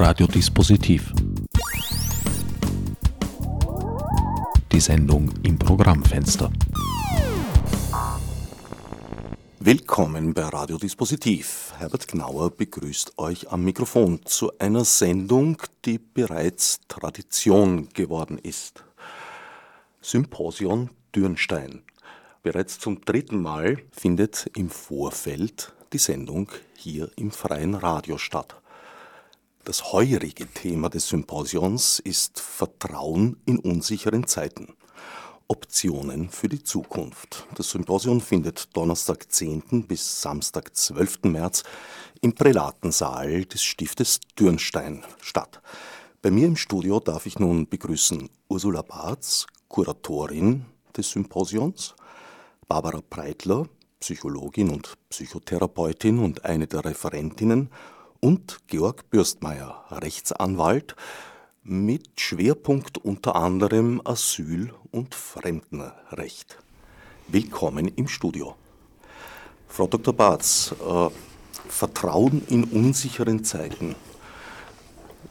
Radiodispositiv. Die Sendung im Programmfenster. Willkommen bei Radiodispositiv. Herbert Gnauer begrüßt euch am Mikrofon zu einer Sendung, die bereits Tradition geworden ist. Symposion Dürnstein. Bereits zum dritten Mal findet im Vorfeld die Sendung hier im freien Radio statt. Das heurige Thema des Symposions ist Vertrauen in unsicheren Zeiten. Optionen für die Zukunft. Das Symposium findet Donnerstag 10. bis Samstag 12. März im Prälatensaal des Stiftes Dürnstein statt. Bei mir im Studio darf ich nun begrüßen Ursula Barz, Kuratorin des Symposions, Barbara Breitler, Psychologin und Psychotherapeutin und eine der Referentinnen, und Georg Bürstmeier, Rechtsanwalt, mit Schwerpunkt unter anderem Asyl- und Fremdenrecht. Willkommen im Studio. Frau Dr. Barz, äh, Vertrauen in unsicheren Zeiten.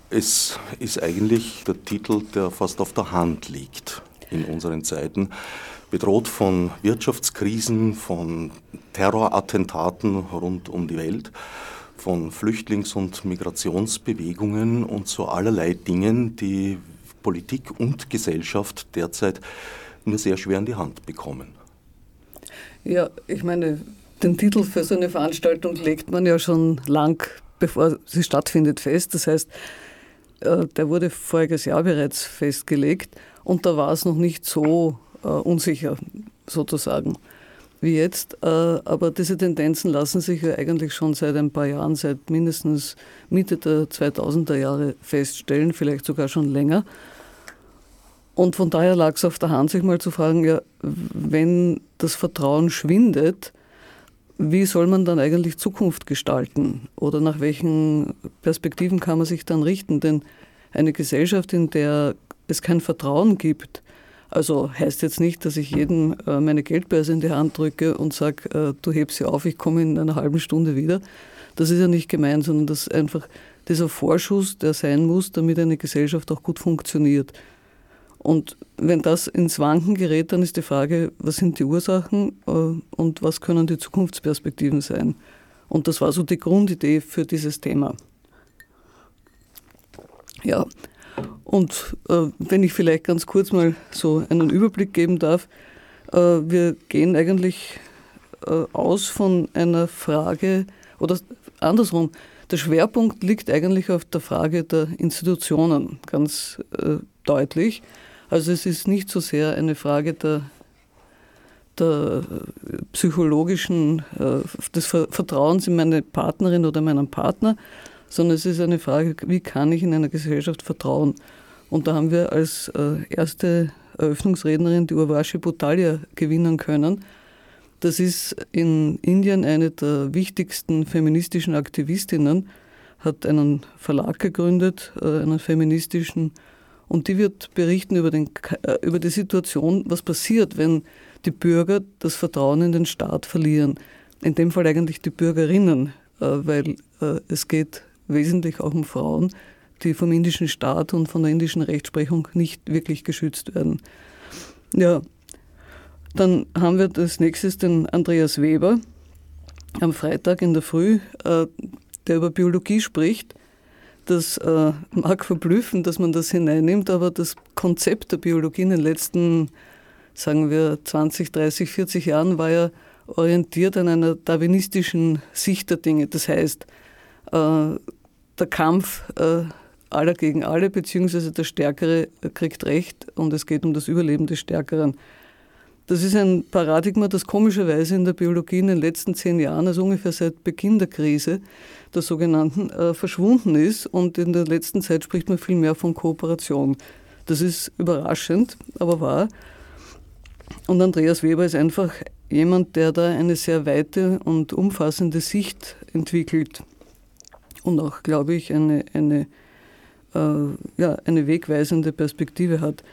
Es ist eigentlich der Titel, der fast auf der Hand liegt in unseren Zeiten. Bedroht von Wirtschaftskrisen, von Terrorattentaten rund um die Welt, von Flüchtlings- und Migrationsbewegungen und so allerlei Dingen, die Politik und Gesellschaft derzeit nur sehr schwer in die Hand bekommen. Ja, ich meine, den Titel für so eine Veranstaltung legt man ja schon lang, bevor sie stattfindet, fest. Das heißt, äh, der wurde voriges Jahr bereits festgelegt und da war es noch nicht so äh, unsicher sozusagen wie jetzt. Äh, aber diese Tendenzen lassen sich ja eigentlich schon seit ein paar Jahren, seit mindestens Mitte der 2000er Jahre feststellen, vielleicht sogar schon länger. Und von daher lag es auf der Hand, sich mal zu fragen, ja, wenn das Vertrauen schwindet, wie soll man dann eigentlich Zukunft gestalten? Oder nach welchen Perspektiven kann man sich dann richten? Denn eine Gesellschaft, in der es kein Vertrauen gibt, also heißt jetzt nicht, dass ich jedem äh, meine Geldbörse in die Hand drücke und sage, äh, du hebst sie auf, ich komme in einer halben Stunde wieder. Das ist ja nicht gemeint, sondern das ist einfach dieser Vorschuss, der sein muss, damit eine Gesellschaft auch gut funktioniert. Und wenn das ins Wanken gerät, dann ist die Frage, was sind die Ursachen äh, und was können die Zukunftsperspektiven sein? Und das war so die Grundidee für dieses Thema. Ja, und äh, wenn ich vielleicht ganz kurz mal so einen Überblick geben darf, äh, wir gehen eigentlich äh, aus von einer Frage, oder andersrum, der Schwerpunkt liegt eigentlich auf der Frage der Institutionen, ganz äh, deutlich. Also es ist nicht so sehr eine Frage der, der psychologischen, äh, des Vertrauens in meine Partnerin oder meinen Partner, sondern es ist eine Frage, wie kann ich in einer Gesellschaft vertrauen? Und da haben wir als äh, erste Eröffnungsrednerin die Urvashi Butalia gewinnen können. Das ist in Indien eine der wichtigsten feministischen Aktivistinnen, hat einen Verlag gegründet, äh, einen feministischen, und die wird berichten über, den, äh, über die Situation, was passiert, wenn die Bürger das Vertrauen in den Staat verlieren. In dem Fall eigentlich die Bürgerinnen, weil es geht wesentlich auch um Frauen, die vom indischen Staat und von der indischen Rechtsprechung nicht wirklich geschützt werden. Ja, dann haben wir als nächstes den Andreas Weber am Freitag in der Früh, äh, der über Biologie spricht. Das äh, mag verblüffen, dass man das hineinnimmt, aber das Konzept der Biologie in den letzten, sagen wir, 20, 30, 40 Jahren war ja orientiert an einer darwinistischen Sicht der Dinge. Das heißt, äh, der Kampf äh, aller gegen alle, beziehungsweise der Stärkere kriegt Recht und es geht um das Überleben des Stärkeren. Das ist ein Paradigma, das komischerweise in der Biologie in den letzten zehn Jahren, also ungefähr seit Beginn der Krise, der sogenannten, äh, verschwunden ist. Und in der letzten Zeit spricht man viel mehr von Kooperation. Das ist überraschend, aber wahr. Und Andreas Weber ist einfach jemand, der da eine sehr weite und umfassende Sicht entwickelt und auch, glaube ich, eine, eine, äh, ja, eine wegweisende Perspektive hat.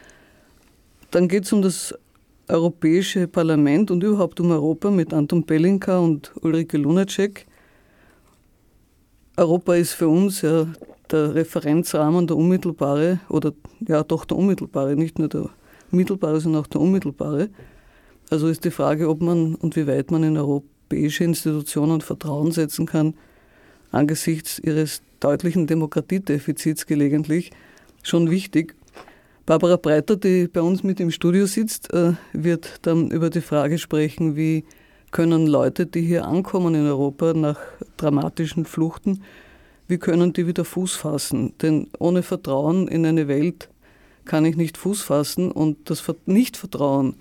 Dann geht es um das Europäische Parlament und überhaupt um Europa mit Anton Belinka und Ulrike Lunacek. Europa ist für uns ja der Referenzrahmen, der unmittelbare, oder ja doch der unmittelbare, nicht nur der mittelbare, sondern auch der unmittelbare. Also ist die Frage, ob man und wie weit man in europäische Institutionen Vertrauen setzen kann, angesichts ihres deutlichen Demokratiedefizits gelegentlich, schon wichtig. Barbara Breiter, die bei uns mit im Studio sitzt, äh, wird dann über die Frage sprechen, wie können Leute, die hier ankommen in Europa nach dramatischen Fluchten, wie können die wieder Fuß fassen? Denn ohne Vertrauen in eine Welt kann ich nicht Fuß fassen und das Nichtvertrauen,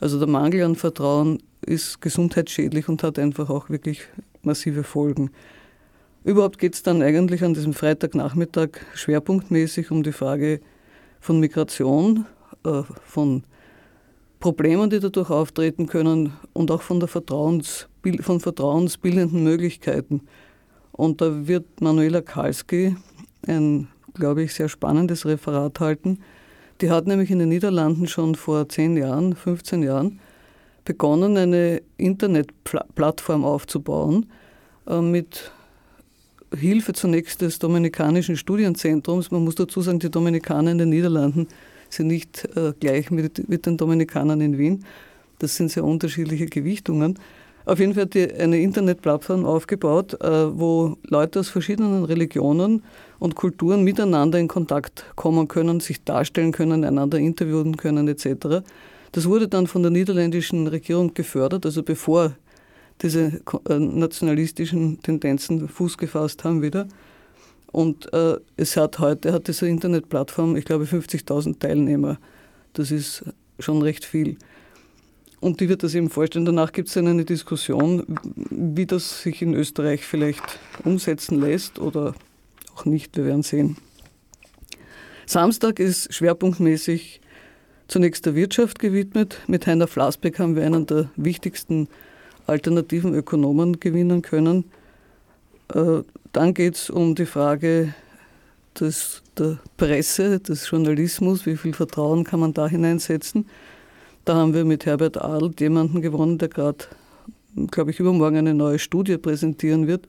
also der Mangel an Vertrauen, ist gesundheitsschädlich und hat einfach auch wirklich massive Folgen. Überhaupt geht es dann eigentlich an diesem Freitagnachmittag schwerpunktmäßig um die Frage von Migration, äh, von Problemen, die dadurch auftreten können und auch von, der Vertrauens, von vertrauensbildenden Möglichkeiten. Und da wird Manuela Kalski ein, glaube ich, sehr spannendes Referat halten. Die hat nämlich in den Niederlanden schon vor 10 Jahren, 15 Jahren begonnen, eine Internetplattform aufzubauen äh, mit Hilfe zunächst des Dominikanischen Studienzentrums. Man muss dazu sagen, die Dominikaner in den Niederlanden sind nicht äh, gleich mit, mit den Dominikanern in Wien. Das sind sehr unterschiedliche Gewichtungen. Auf jeden Fall hat die eine Internetplattform aufgebaut, äh, wo Leute aus verschiedenen Religionen und Kulturen miteinander in Kontakt kommen können, sich darstellen können, einander interviewen können etc. Das wurde dann von der niederländischen Regierung gefördert, also bevor diese äh, nationalistischen Tendenzen Fuß gefasst haben wieder. Und äh, es hat heute, hat diese Internetplattform, ich glaube, 50.000 Teilnehmer. Das ist schon recht viel. Und die wird das eben vorstellen. Danach gibt es dann eine Diskussion, wie das sich in Österreich vielleicht umsetzen lässt oder auch nicht. Wir werden sehen. Samstag ist schwerpunktmäßig zunächst der Wirtschaft gewidmet. Mit Heiner Flassbeck haben wir einen der wichtigsten alternativen Ökonomen gewinnen können. Äh, dann geht es um die Frage des, der Presse, des Journalismus, wie viel Vertrauen kann man da hineinsetzen. Da haben wir mit Herbert Adelt jemanden gewonnen, der gerade, glaube ich, übermorgen eine neue Studie präsentieren wird,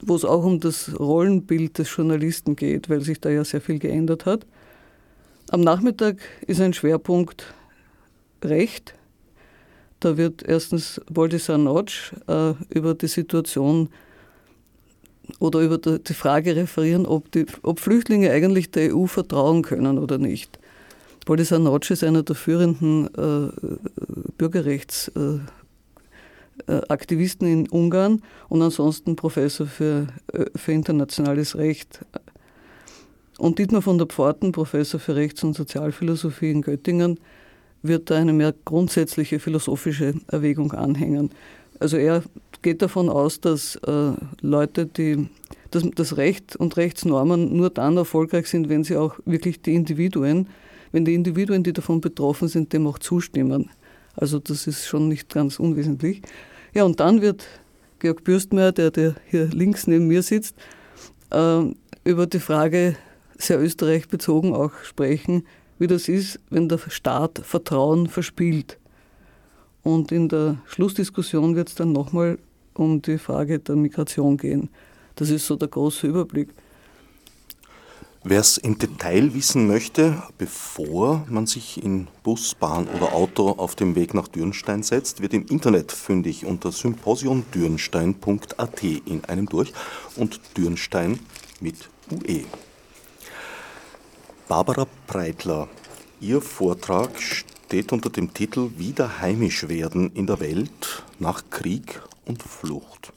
wo es auch um das Rollenbild des Journalisten geht, weil sich da ja sehr viel geändert hat. Am Nachmittag ist ein Schwerpunkt Recht, da wird erstens Voldisar Notch äh, über die Situation oder über die Frage referieren, ob, die, ob Flüchtlinge eigentlich der EU vertrauen können oder nicht. Voldisar Notch ist einer der führenden äh, Bürgerrechtsaktivisten äh, äh in Ungarn und ansonsten Professor für, äh, für internationales Recht. Und Dietmar von der Pforten, Professor für Rechts- und Sozialphilosophie in Göttingen, wird da eine mehr grundsätzliche philosophische Erwägung anhängen. Also er geht davon aus, dass äh, Leute, die dass das Recht und Rechtsnormen nur dann erfolgreich sind, wenn sie auch wirklich die Individuen, wenn die Individuen, die davon betroffen sind, dem auch zustimmen. Also das ist schon nicht ganz unwesentlich. Ja, und dann wird Georg Bürstmeier, der, der hier links neben mir sitzt, äh, über die Frage sehr Österreich bezogen auch sprechen, wie das ist, wenn der Staat Vertrauen verspielt. Und in der Schlussdiskussion wird es dann nochmal um die Frage der Migration gehen. Das ist so der große Überblick. Wer es im Detail wissen möchte, bevor man sich in Bus, Bahn oder Auto auf dem Weg nach Dürnstein setzt, wird im Internet fündig unter symposiondürnstein.at in einem durch und Dürnstein mit UE. Barbara Breitler, Ihr Vortrag steht unter dem Titel Wieder heimisch werden in der Welt nach Krieg und Flucht.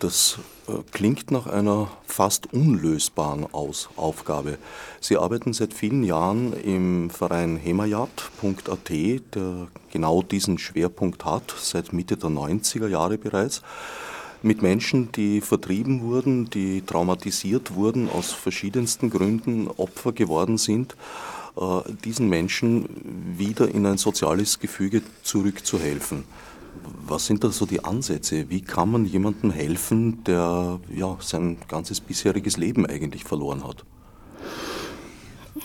Das äh, klingt nach einer fast unlösbaren Aus Aufgabe. Sie arbeiten seit vielen Jahren im Verein hemayat.at, der genau diesen Schwerpunkt hat, seit Mitte der 90er Jahre bereits mit Menschen, die vertrieben wurden, die traumatisiert wurden, aus verschiedensten Gründen Opfer geworden sind, äh, diesen Menschen wieder in ein soziales Gefüge zurückzuhelfen. Was sind da so die Ansätze? Wie kann man jemandem helfen, der ja, sein ganzes bisheriges Leben eigentlich verloren hat?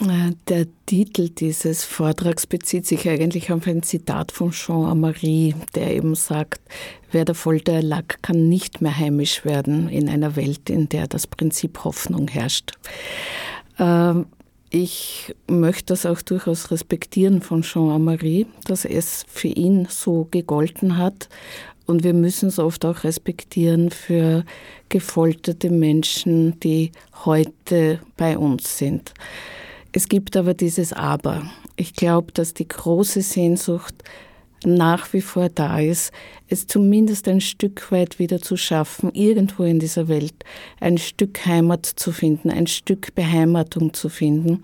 Der Titel dieses Vortrags bezieht sich eigentlich auf ein Zitat von Jean Amary, der eben sagt, wer der Folter erlag, kann nicht mehr heimisch werden in einer Welt, in der das Prinzip Hoffnung herrscht. Ähm, ich möchte das auch durchaus respektieren von Jean Amary, dass es für ihn so gegolten hat. Und wir müssen es oft auch respektieren für gefolterte Menschen, die heute bei uns sind. Es gibt aber dieses Aber. Ich glaube, dass die große Sehnsucht nach wie vor da ist, es zumindest ein Stück weit wieder zu schaffen, irgendwo in dieser Welt ein Stück Heimat zu finden, ein Stück Beheimatung zu finden.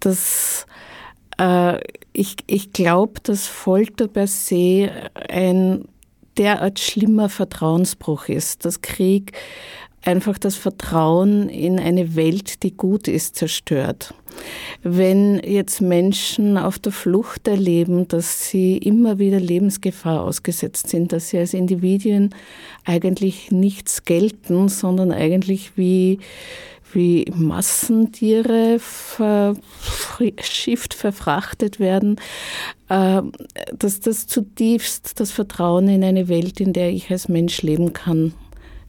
Das, äh, ich ich glaube, dass Folter per se ein derart schlimmer Vertrauensbruch ist, dass Krieg einfach das Vertrauen in eine Welt, die gut ist, zerstört. Wenn jetzt Menschen auf der Flucht erleben, dass sie immer wieder Lebensgefahr ausgesetzt sind, dass sie als Individuen eigentlich nichts gelten, sondern eigentlich wie wie Massentiere verschifft, verfrachtet werden, äh, dass das zutiefst das Vertrauen in eine Welt, in der ich als Mensch leben kann,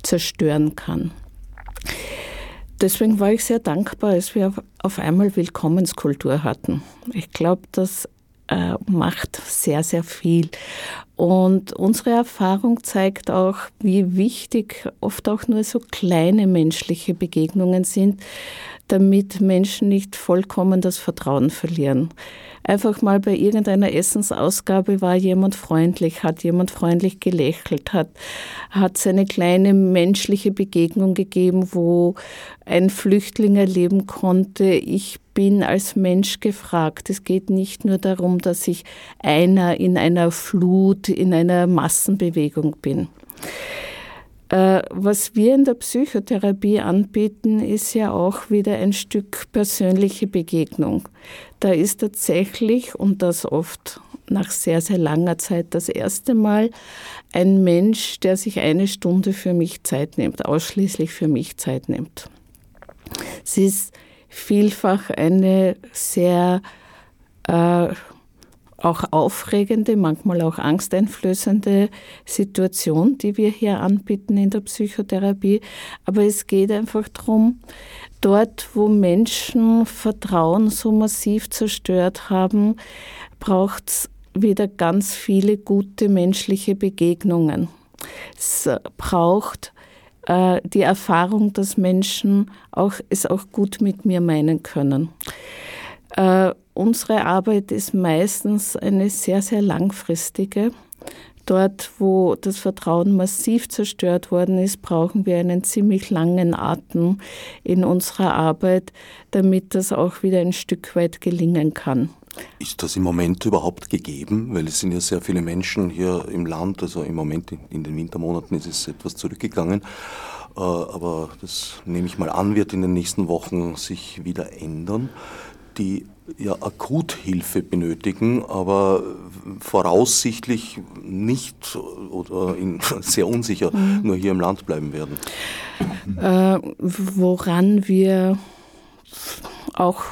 zerstören kann. Deswegen war ich sehr dankbar, als wir auf einmal Willkommenskultur hatten. Ich glaube, das äh, macht sehr, sehr viel. Und unsere Erfahrung zeigt auch, wie wichtig oft auch nur so kleine menschliche Begegnungen sind, damit Menschen nicht vollkommen das Vertrauen verlieren. Einfach mal bei irgendeiner Essensausgabe war jemand freundlich, hat jemand freundlich gelächelt, hat, hat es eine kleine menschliche Begegnung gegeben, wo ein Flüchtling erleben konnte, ich bin als Mensch gefragt. Es geht nicht nur darum, dass ich einer in einer Flut, in einer Massenbewegung bin. Äh, was wir in der Psychotherapie anbieten, ist ja auch wieder ein Stück persönliche Begegnung. Da ist tatsächlich, und das oft nach sehr, sehr langer Zeit das erste Mal, ein Mensch, der sich eine Stunde für mich Zeit nimmt, ausschließlich für mich Zeit nimmt. Es ist vielfach eine sehr äh, auch aufregende, manchmal auch angsteinflößende Situation, die wir hier anbieten in der Psychotherapie. Aber es geht einfach darum, dort, wo Menschen Vertrauen so massiv zerstört haben, braucht es wieder ganz viele gute menschliche Begegnungen. Es braucht äh, die Erfahrung, dass Menschen auch, es auch gut mit mir meinen können. Äh, unsere Arbeit ist meistens eine sehr, sehr langfristige. Dort, wo das Vertrauen massiv zerstört worden ist, brauchen wir einen ziemlich langen Atem in unserer Arbeit, damit das auch wieder ein Stück weit gelingen kann. Ist das im Moment überhaupt gegeben? Weil es sind ja sehr viele Menschen hier im Land, also im Moment in den Wintermonaten ist es etwas zurückgegangen. Äh, aber das nehme ich mal an, wird in den nächsten Wochen sich wieder ändern die ja Akuthilfe benötigen, aber voraussichtlich nicht oder in, sehr unsicher mhm. nur hier im Land bleiben werden. Äh, woran wir auch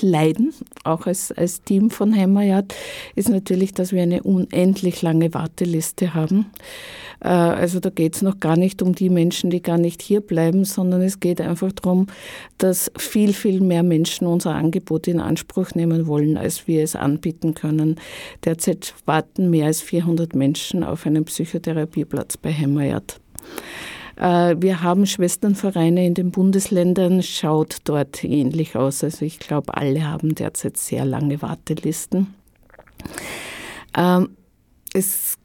leiden, auch als, als Team von Hämmerjad, ist natürlich, dass wir eine unendlich lange Warteliste haben. Äh, also da geht es noch gar nicht um die Menschen, die gar nicht hier bleiben, sondern es geht einfach darum, dass viel, viel mehr Menschen unser Angebot in Anspruch nehmen wollen, als wir es anbieten können. Derzeit warten mehr als 400 Menschen auf einen Psychotherapieplatz bei Hämmerjad. Äh, wir haben Schwesternvereine in den Bundesländern, schaut dort ähnlich aus. Also ich glaube, alle haben derzeit sehr lange Wartelisten. Ähm, es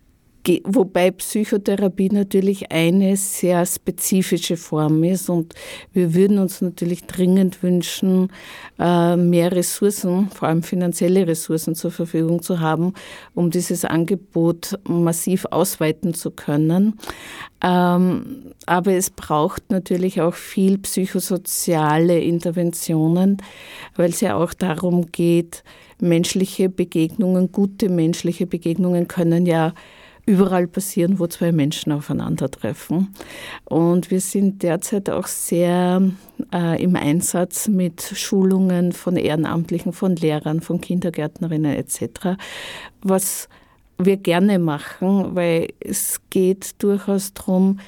wobei Psychotherapie natürlich eine sehr spezifische Form ist und wir würden uns natürlich dringend wünschen, äh, mehr Ressourcen, vor allem finanzielle Ressourcen zur Verfügung zu haben, um dieses Angebot massiv ausweiten zu können. Ähm, aber es braucht natürlich auch viel psychosoziale Interventionen, weil es ja auch darum geht, menschliche Begegnungen, gute menschliche Begegnungen können ja überall passieren, wo zwei Menschen aufeinandertreffen. Und wir sind derzeit auch sehr äh, im Einsatz mit Schulungen von Ehrenamtlichen, von Lehrern, von Kindergärtnerinnen etc., was wir gerne machen, weil es geht durchaus darum,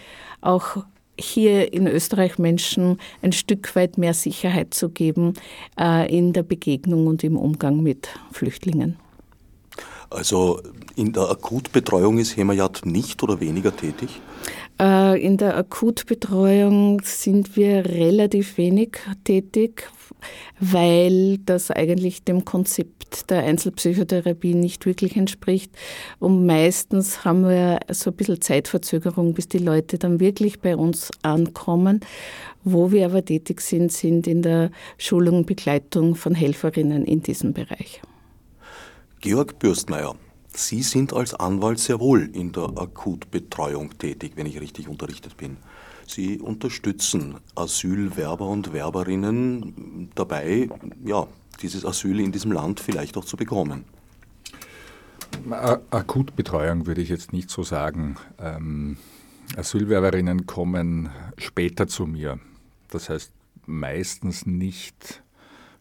auch hier in Österreich Menschen ein Stück weit mehr Sicherheit zu geben äh, in der Begegnung und im Umgang mit Flüchtlingen. Also in der Akutbetreuung ist Hemayat nicht oder weniger tätig? Äh, in der Akutbetreuung sind wir relativ wenig tätig, weil das eigentlich dem Konzept der Einzelpsychotherapie nicht wirklich entspricht. Und meistens haben wir so ein bisschen Zeitverzögerung, bis die Leute dann wirklich bei uns ankommen. Wo wir aber tätig sind, sind in der Schulung und Begleitung von Helferinnen in diesem Bereich. Georg Bürstmeier, Sie sind als Anwalt sehr wohl in der Akutbetreuung tätig, wenn ich richtig unterrichtet bin. Sie unterstützen Asylwerber und Werberinnen dabei, ja, dieses Asyl in diesem Land vielleicht auch zu bekommen. Akutbetreuung würde ich jetzt nicht so sagen. Ähm, Asylwerberinnen kommen später zu mir. Das heißt meistens nicht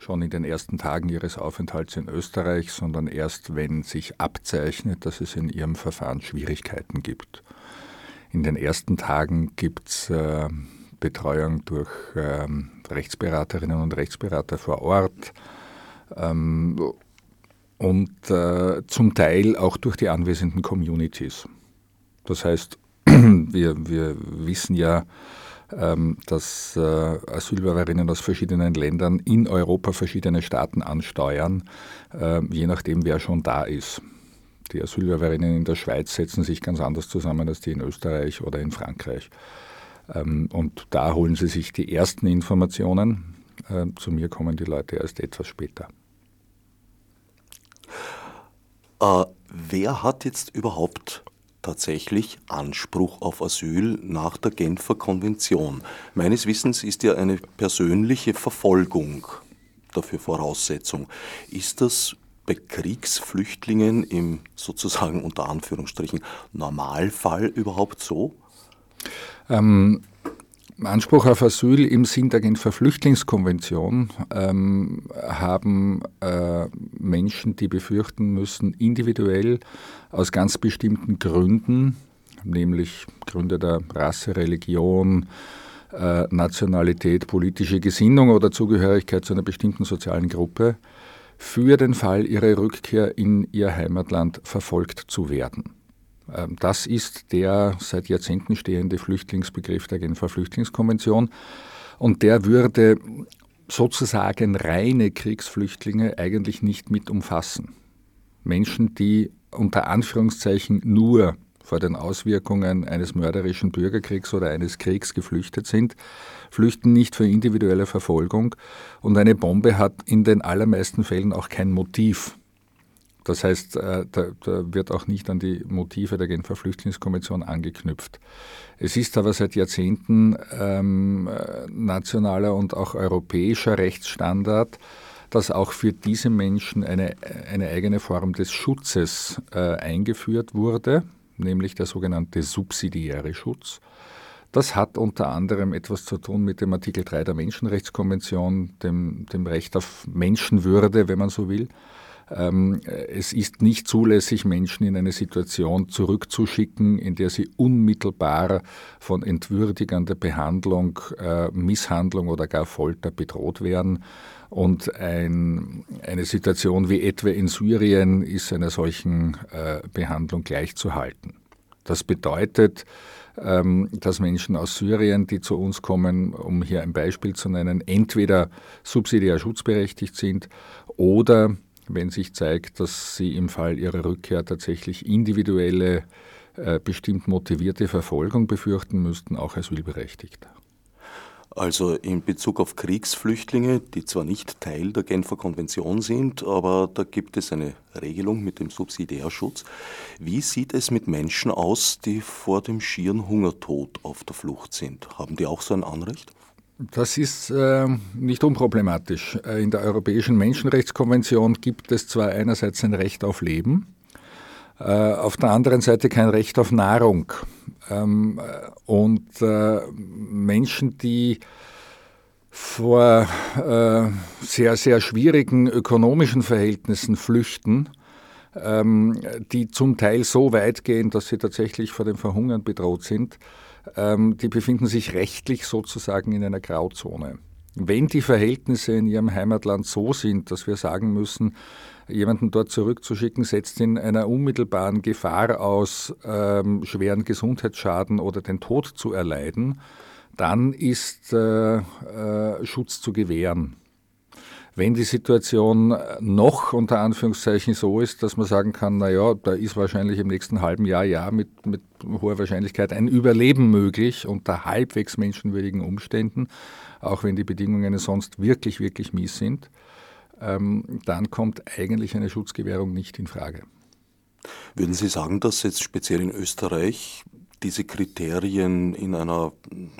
schon in den ersten Tagen ihres Aufenthalts in Österreich, sondern erst, wenn sich abzeichnet, dass es in ihrem Verfahren Schwierigkeiten gibt. In den ersten Tagen gibt es äh, Betreuung durch ähm, Rechtsberaterinnen und Rechtsberater vor Ort ähm, und äh, zum Teil auch durch die anwesenden Communities. Das heißt, wir, wir wissen ja, dass äh, Asylbewerberinnen aus verschiedenen Ländern in Europa verschiedene Staaten ansteuern, äh, je nachdem, wer schon da ist. Die Asylbewerberinnen in der Schweiz setzen sich ganz anders zusammen als die in Österreich oder in Frankreich. Ähm, und da holen sie sich die ersten Informationen. Zu mir kommen die Leute erst etwas später. Äh, wer hat jetzt überhaupt tatsächlich Anspruch auf Asyl nach der Genfer Konvention. Meines Wissens ist ja eine persönliche Verfolgung dafür Voraussetzung. Ist das bei Kriegsflüchtlingen im sozusagen unter Anführungsstrichen Normalfall überhaupt so? Ähm, Anspruch auf Asyl im Sinn der Genfer Flüchtlingskonvention ähm, haben äh, Menschen, die befürchten müssen, individuell aus ganz bestimmten Gründen, nämlich Gründe der Rasse, Religion, äh, Nationalität, politische Gesinnung oder Zugehörigkeit zu einer bestimmten sozialen Gruppe, für den Fall ihrer Rückkehr in ihr Heimatland verfolgt zu werden. Ähm, das ist der seit Jahrzehnten stehende Flüchtlingsbegriff der Genfer Flüchtlingskonvention. Und der würde sozusagen reine Kriegsflüchtlinge eigentlich nicht mit umfassen. Menschen, die unter Anführungszeichen nur vor den Auswirkungen eines mörderischen Bürgerkriegs oder eines Kriegs geflüchtet sind, flüchten nicht für individuelle Verfolgung und eine Bombe hat in den allermeisten Fällen auch kein Motiv. Das heißt, äh, da, da, wird auch nicht an die Motive der Genfer Flüchtlingskonvention angeknüpft. Es ist aber seit Jahrzehnten ähm, nationaler und auch europäischer Rechtsstandard, dass auch für diese Menschen eine, eine eigene Form des Schutzes äh, eingeführt wurde, nämlich der sogenannte subsidiäre Schutz. Das hat unter anderem etwas zu tun mit dem Artikel 3 der Menschenrechtskonvention, dem, dem Recht auf Menschenwürde, wenn man so will. Ähm, es ist nicht zulässig, Menschen in eine Situation zurückzuschicken, in der sie unmittelbar von entwürdigender Behandlung, äh, Misshandlung oder gar Folter bedroht werden. Und ein, eine Situation wie etwa in Syrien ist einer solchen äh, Behandlung gleichzuhalten. Das bedeutet, ähm, dass Menschen aus Syrien, die zu uns kommen, um hier ein Beispiel zu nennen, entweder subsidiär schutzberechtigt sind oder wenn sich zeigt, dass sie im Fall ihrer Rückkehr tatsächlich individuelle, äh, bestimmt motivierte Verfolgung befürchten müssten, auch asylberechtigt. Also in Bezug auf Kriegsflüchtlinge, die zwar nicht Teil der Genfer Konvention sind, aber da gibt es eine Regelung mit dem Subsidiärschutz. Wie sieht es mit Menschen aus, die vor dem schieren Hungertod auf der Flucht sind? Haben die auch so ein Anrecht? Das ist äh, nicht unproblematisch. In der Europäischen Menschenrechtskonvention gibt es zwar einerseits ein Recht auf Leben, Äh, auf der anderen Seite kein Recht auf Nahrung. Ähm, und äh, Menschen, die vor äh, sehr, sehr schwierigen ökonomischen Verhältnissen flüchten, ähm, die zum Teil so weit gehen, dass sie tatsächlich vor dem Verhungern bedroht sind, ähm, die befinden sich rechtlich sozusagen in einer Grauzone. Wenn die Verhältnisse in ihrem Heimatland so sind, dass wir sagen müssen, jemanden dort zurückzuschicken, setzt in einer unmittelbaren Gefahr aus, ähm, schweren Gesundheitsschaden oder den Tod zu erleiden, dann ist äh, äh, Schutz zu gewähren. Wenn die Situation noch unter Anführungszeichen so ist, dass man sagen kann, naja, da ist wahrscheinlich im nächsten halben Jahr ja mit, mit hoher Wahrscheinlichkeit ein Überleben möglich unter halbwegs menschenwürdigen Umständen, auch wenn die Bedingungen sonst wirklich, wirklich mies sind, ähm, dann kommt eigentlich eine Schutzgewährung nicht in Frage. Würden Sie sagen, dass jetzt speziell in Österreich diese Kriterien in einer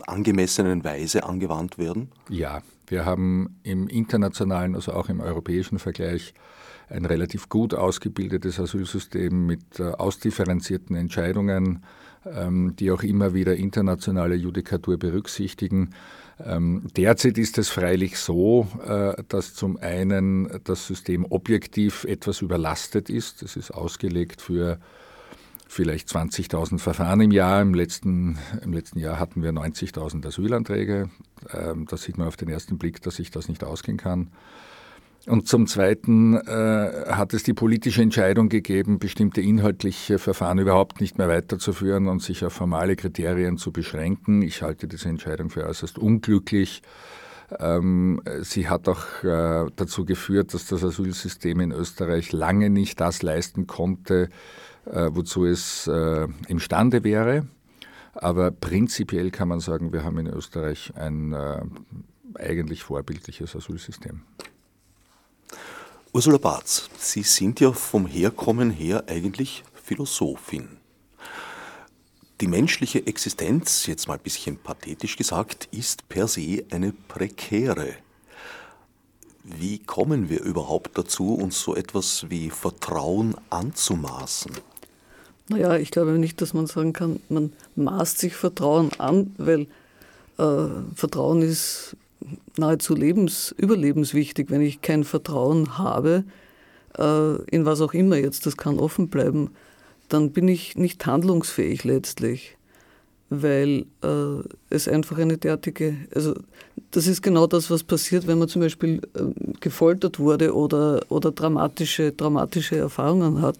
angemessenen Weise angewandt werden? Ja, wir haben im internationalen, also auch im europäischen Vergleich ein relativ gut ausgebildetes Asylsystem mit äh, ausdifferenzierten Entscheidungen, ähm, die auch immer wieder internationale Judikatur berücksichtigen. Ähm, derzeit ist es freilich so, äh, dass zum einen das System objektiv etwas überlastet ist. Es ist ausgelegt für vielleicht 20.000 Verfahren im Jahr. Im letzten, Im letzten Jahr hatten wir 90.000 Asylanträge. Ähm, da sieht man auf den ersten Blick, dass sich das nicht ausgehen kann. Und zum Zweiten äh, hat es die politische Entscheidung gegeben, bestimmte inhaltliche Verfahren überhaupt nicht mehr weiterzuführen und sich auf formale Kriterien zu beschränken. Ich halte diese Entscheidung für äußerst unglücklich. Ähm, sie hat auch äh, dazu geführt, dass das Asylsystem in Österreich lange nicht das leisten konnte, wozu es äh, imstande wäre. Aber prinzipiell kann man sagen, wir haben in Österreich ein äh, eigentlich vorbildliches Asylsystem. Ursula Barz, Sie sind ja vom Herkommen her eigentlich Philosophin. Die menschliche Existenz, jetzt mal ein bisschen pathetisch gesagt, ist per se eine prekäre. Wie kommen wir überhaupt dazu, uns so etwas wie Vertrauen anzumaßen? Naja, ich glaube nicht, dass man sagen kann, man maßt sich Vertrauen an, weil äh, Vertrauen ist nahezu lebens-, überlebenswichtig. Wenn ich kein Vertrauen habe, äh, in was auch immer jetzt, das kann offen bleiben, dann bin ich nicht handlungsfähig letztlich, weil äh, es einfach eine derartige, also das ist genau das, was passiert, wenn man zum Beispiel äh, gefoltert wurde oder, oder dramatische, dramatische Erfahrungen hat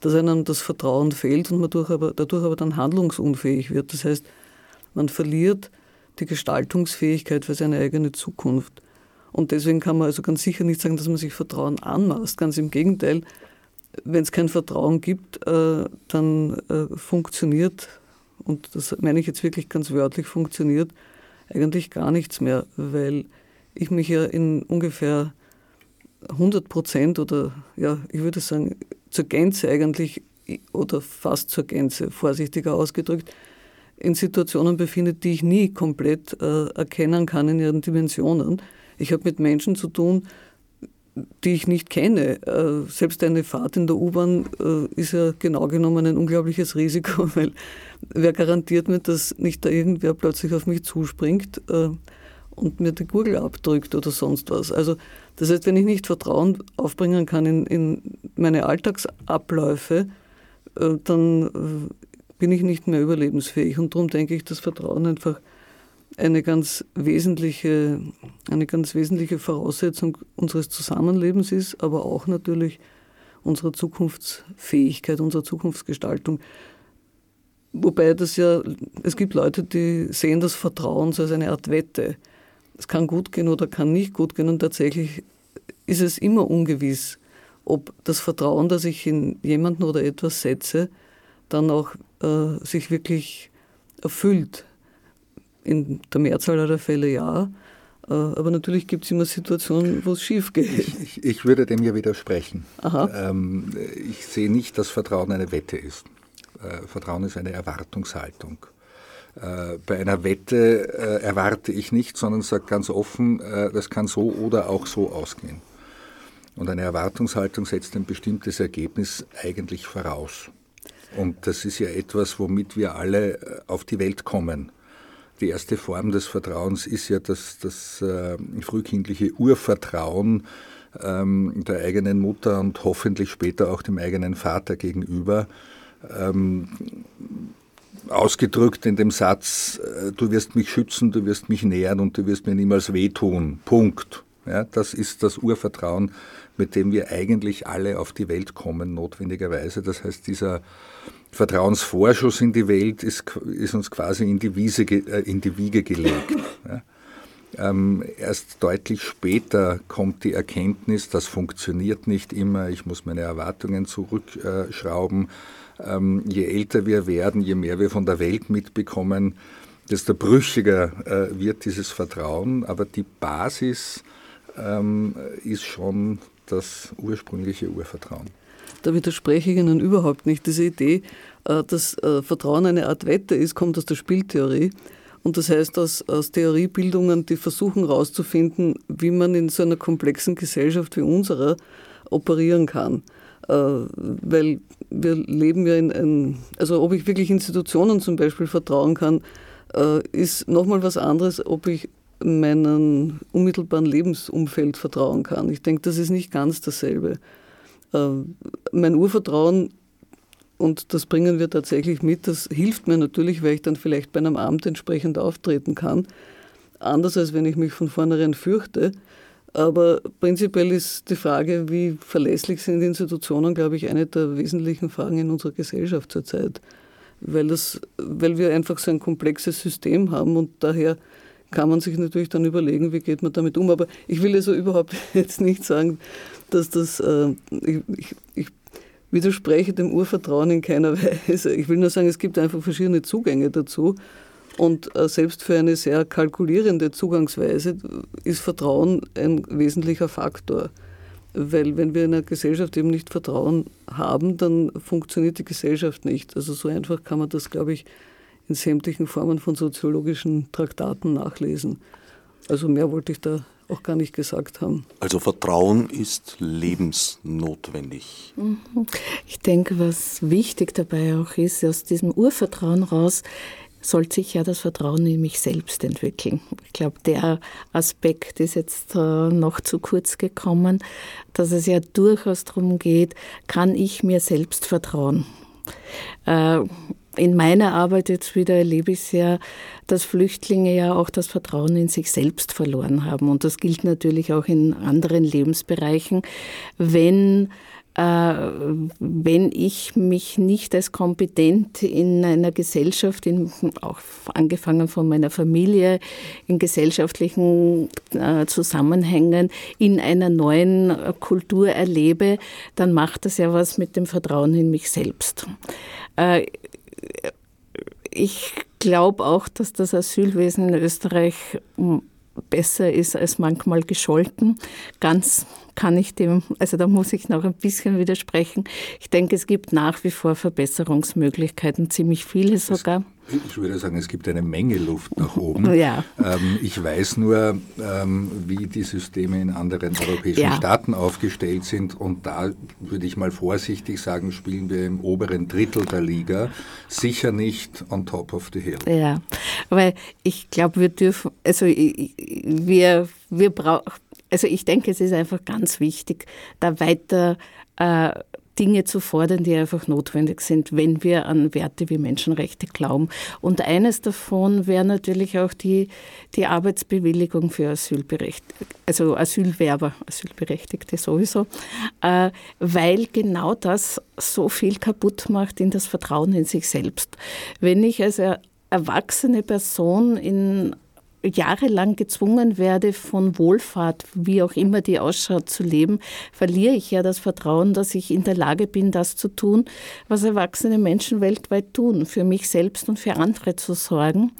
dass einem das Vertrauen fehlt und man dadurch aber, dadurch aber dann handlungsunfähig wird. Das heißt, man verliert die Gestaltungsfähigkeit für seine eigene Zukunft. Und deswegen kann man also ganz sicher nicht sagen, dass man sich Vertrauen anmaßt. Ganz im Gegenteil, wenn es kein Vertrauen gibt, äh, dann äh, funktioniert, und das meine ich jetzt wirklich ganz wörtlich, funktioniert eigentlich gar nichts mehr, weil ich mich ja in ungefähr 100 Prozent oder ja, ich würde sagen, zur Gänze eigentlich oder fast zur Gänze, vorsichtiger ausgedrückt, in Situationen befindet, die ich nie komplett äh, erkennen kann in ihren Dimensionen. Ich habe mit Menschen zu tun, die ich nicht kenne. Äh, selbst eine Fahrt in der U-Bahn äh, ist ja genau genommen ein unglaubliches Risiko, weil wer garantiert mir, dass nicht da irgendwer plötzlich auf mich zuspringt äh, und mir die Gurgel abdrückt oder sonst was. Also das heißt, wenn ich nicht Vertrauen aufbringen kann in, in meine Alltagsabläufe, äh, dann äh, bin ich nicht mehr überlebensfähig. Und darum denke ich, dass Vertrauen einfach eine ganz wesentliche, eine ganz wesentliche Voraussetzung unseres Zusammenlebens ist, aber auch natürlich unserer Zukunftsfähigkeit, unserer Zukunftsgestaltung. Wobei das ja, es gibt Leute, die sehen das Vertrauen so als eine Art Wette es kann gut gehen oder kann nicht gut gehen und tatsächlich ist es immer ungewiss, ob das Vertrauen, das ich in jemanden oder etwas setze, dann auch äh, sich wirklich erfüllt. In der Mehrzahl aller Fälle ja, äh, aber natürlich gibt es immer Situationen, wo es schief geht. Ich, ich, würde dem ja widersprechen. Ähm, ich sehe nicht, dass Vertrauen eine Wette ist. Äh, Vertrauen ist eine Erwartungshaltung. Äh, bei einer Wette äh, erwarte ich nicht, sondern sage ganz offen, äh, das kann so oder auch so ausgehen. Und eine Erwartungshaltung setzt ein bestimmtes Ergebnis eigentlich voraus. Und das ist ja etwas, womit wir alle auf die Welt kommen. Die erste Form des Vertrauens ist ja das, das äh, frühkindliche Urvertrauen ähm, der eigenen Mutter und hoffentlich später auch dem eigenen Vater gegenüber. Ähm, ausgedrückt in dem Satz, äh, du wirst mich schützen, du wirst mich nähren und du wirst mir niemals wehtun. Punkt. Ja, das ist das Urvertrauen, mit dem wir eigentlich alle auf die Welt kommen, notwendigerweise. Das heißt, dieser Vertrauensvorschuss in die Welt ist, ist uns quasi in die, Wiese, äh, in die Wiege gelegt. Ja. Ähm, erst deutlich später kommt die Erkenntnis, das funktioniert nicht immer, ich muss meine Erwartungen zurückschrauben. Ähm, je älter wir werden, je mehr wir von der Welt mitbekommen, desto brüchiger äh, wird dieses Vertrauen. Aber die Basis ähm, ist schon das ursprüngliche Urvertrauen. Da widerspreche ich Ihnen überhaupt nicht. Diese Idee, äh, dass äh, Vertrauen eine Art Wette ist, kommt aus der Spieltheorie. Und das heißt aus, aus Theoriebildungen, die versuchen herauszufinden, wie man in so einer komplexen Gesellschaft wie unserer operieren kann. Äh, weil wir leben ja in ein, also ob ich wirklich Institutionen zum Beispiel vertrauen kann, äh, ist nochmal was anderes, ob ich meinem unmittelbaren Lebensumfeld vertrauen kann. Ich denke, das ist nicht ganz dasselbe. Äh, mein Urvertrauen und das bringen wir tatsächlich mit. Das hilft mir natürlich, weil ich dann vielleicht bei einem Amt entsprechend auftreten kann. Anders als wenn ich mich von vornherein fürchte. Aber prinzipiell ist die Frage, wie verlässlich sind Institutionen, glaube ich, eine der wesentlichen Fragen in unserer Gesellschaft zurzeit. Weil, das, weil wir einfach so ein komplexes System haben und daher kann man sich natürlich dann überlegen, wie geht man damit um. Aber ich will also überhaupt jetzt nicht sagen, dass das, äh, ich, ich, ich widerspreche dem Urvertrauen in keiner Weise. Ich will nur sagen, es gibt einfach verschiedene Zugänge dazu. Und äh, selbst für eine sehr kalkulierende Zugangsweise ist Vertrauen ein wesentlicher Faktor. Weil wenn wir in einer Gesellschaft eben nicht Vertrauen haben, dann funktioniert die Gesellschaft nicht. Also so einfach kann man das, glaube ich, in sämtlichen Formen von soziologischen Traktaten nachlesen. Also mehr wollte ich da auch gar nicht gesagt haben. Also Vertrauen ist lebensnotwendig. Mhm. Ich denke, was wichtig dabei auch ist, aus diesem Urvertrauen raus soll sich ja das Vertrauen in mich selbst entwickeln. Ich glaube, der Aspekt ist jetzt äh, noch zu kurz gekommen, dass es ja durchaus darum geht, kann ich mir selbst vertrauen? Äh, in meiner Arbeit jetzt wieder erlebe ich sehr, dass Flüchtlinge ja auch das Vertrauen in sich selbst verloren haben. Und das gilt natürlich auch in anderen Lebensbereichen. Wenn wenn ich mich nicht als kompetent in einer Gesellschaft, in, auch angefangen von meiner Familie, in gesellschaftlichen äh, Zusammenhängen, in einer neuen Kultur erlebe, dann macht das ja was mit dem Vertrauen in mich selbst. Äh, ich glaube auch, dass das Asylwesen in Österreich hm, besser ist als manchmal gescholten. Ganz kann ich dem, also da muss ich noch ein bisschen widersprechen. Ich denke, es gibt nach wie vor Verbesserungsmöglichkeiten, ziemlich viele sogar. Ich würde sagen, es gibt eine Menge Luft nach oben. Ja. Ähm, ich weiß nur, ähm, wie die Systeme in anderen europäischen ja. Staaten aufgestellt sind. Und da würde ich mal vorsichtig sagen, spielen wir im oberen Drittel der Liga. Sicher nicht on top of the hill. Ja, weil ich glaube, wir dürfen, also wir, wir brauchen also ich denke, es ist einfach ganz wichtig, da weiter äh, Dinge zu fordern, die einfach notwendig sind, wenn wir an Werte wie Menschenrechte glauben. Und eines davon wäre natürlich auch die, die Arbeitsbewilligung für Asylberechtigte, also Asylwerber, Asylberechtigte sowieso, äh, weil genau das so viel kaputt macht in das Vertrauen in sich selbst. Wenn ich als erwachsene Person in jahrelang gezwungen werde, von Wohlfahrt, wie auch immer die ausschaut, zu leben, verliere ich ja das Vertrauen, dass ich in der Lage bin, das zu tun, was erwachsene Menschen weltweit tun, für mich selbst und für andere zu sorgen.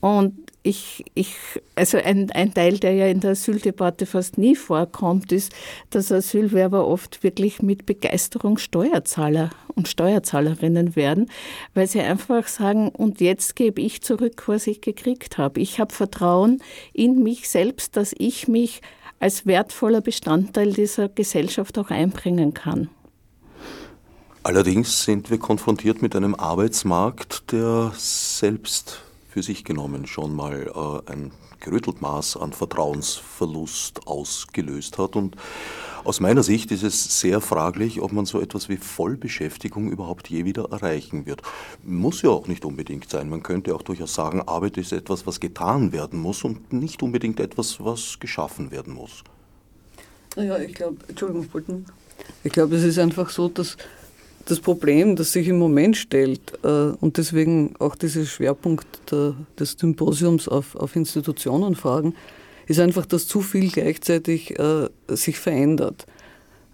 Und ich, ich, also ein, ein Teil, der ja in der Asyldebatte fast nie vorkommt, ist, dass Asylwerber oft wirklich mit Begeisterung Steuerzahler und Steuerzahlerinnen werden, weil sie einfach sagen, und jetzt gebe ich zurück, was ich gekriegt habe. Ich habe Vertrauen in mich selbst, dass ich mich als wertvoller Bestandteil dieser Gesellschaft auch einbringen kann. Allerdings sind wir konfrontiert mit einem Arbeitsmarkt, der selbst für sich genommen schon mal äh, ein gerüttelt Maß an Vertrauensverlust ausgelöst hat. Und aus meiner Sicht ist es sehr fraglich, ob man so etwas wie Vollbeschäftigung überhaupt je wieder erreichen wird. Muss ja auch nicht unbedingt sein. Man könnte auch durchaus sagen, Arbeit ist etwas, was getan werden muss und nicht unbedingt etwas, was geschaffen werden muss. Naja, ich glaube, Entschuldigung, ich glaube, es ist einfach so, dass das Problem, das sich im Moment stellt äh, und deswegen auch dieser Schwerpunkt des Symposiums auf, auf Institutionenfragen, ist einfach, dass zu viel gleichzeitig äh, sich verändert.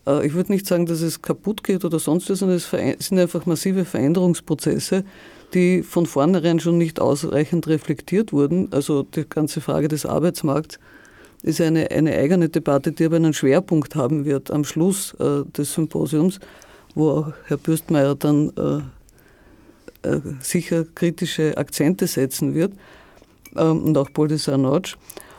Äh, ich würde nicht sagen, dass es kaputt geht oder sonst was, sondern es sind einfach massive Veränderungsprozesse, die von vornherein schon nicht ausreichend reflektiert wurden. Also die ganze Frage des Arbeitsmarkts ist eine, eine eigene Debatte, die aber einen Schwerpunkt haben wird am Schluss des Symposiums wo auch Herr Bürstmeier dann äh, äh, sicher kritische Akzente setzen wird ähm, und auch Paul de Sarnotch.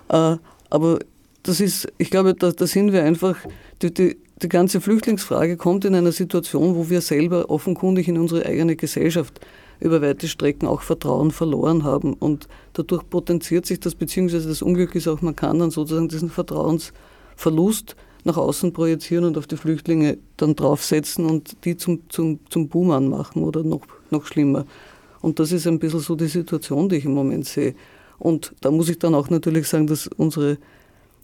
Äh, aber das ist, ich glaube, da, da sind wir einfach, die, die, die ganze Flüchtlingsfrage kommt in einer Situation, wo wir selber offenkundig in unsere eigene Gesellschaft über weite Strecken auch Vertrauen verloren haben. Und dadurch potenziert sich das, beziehungsweise das Unglück ist auch, man kann dann sozusagen diesen Vertrauensverlust nach außen projizieren und auf die Flüchtlinge dann draufsetzen und die zum, zum, zum Buhmann machen oder noch, noch schlimmer. Und das ist ein bisschen so die Situation, die ich im Moment sehe. Und da muss ich dann auch natürlich sagen, dass unsere,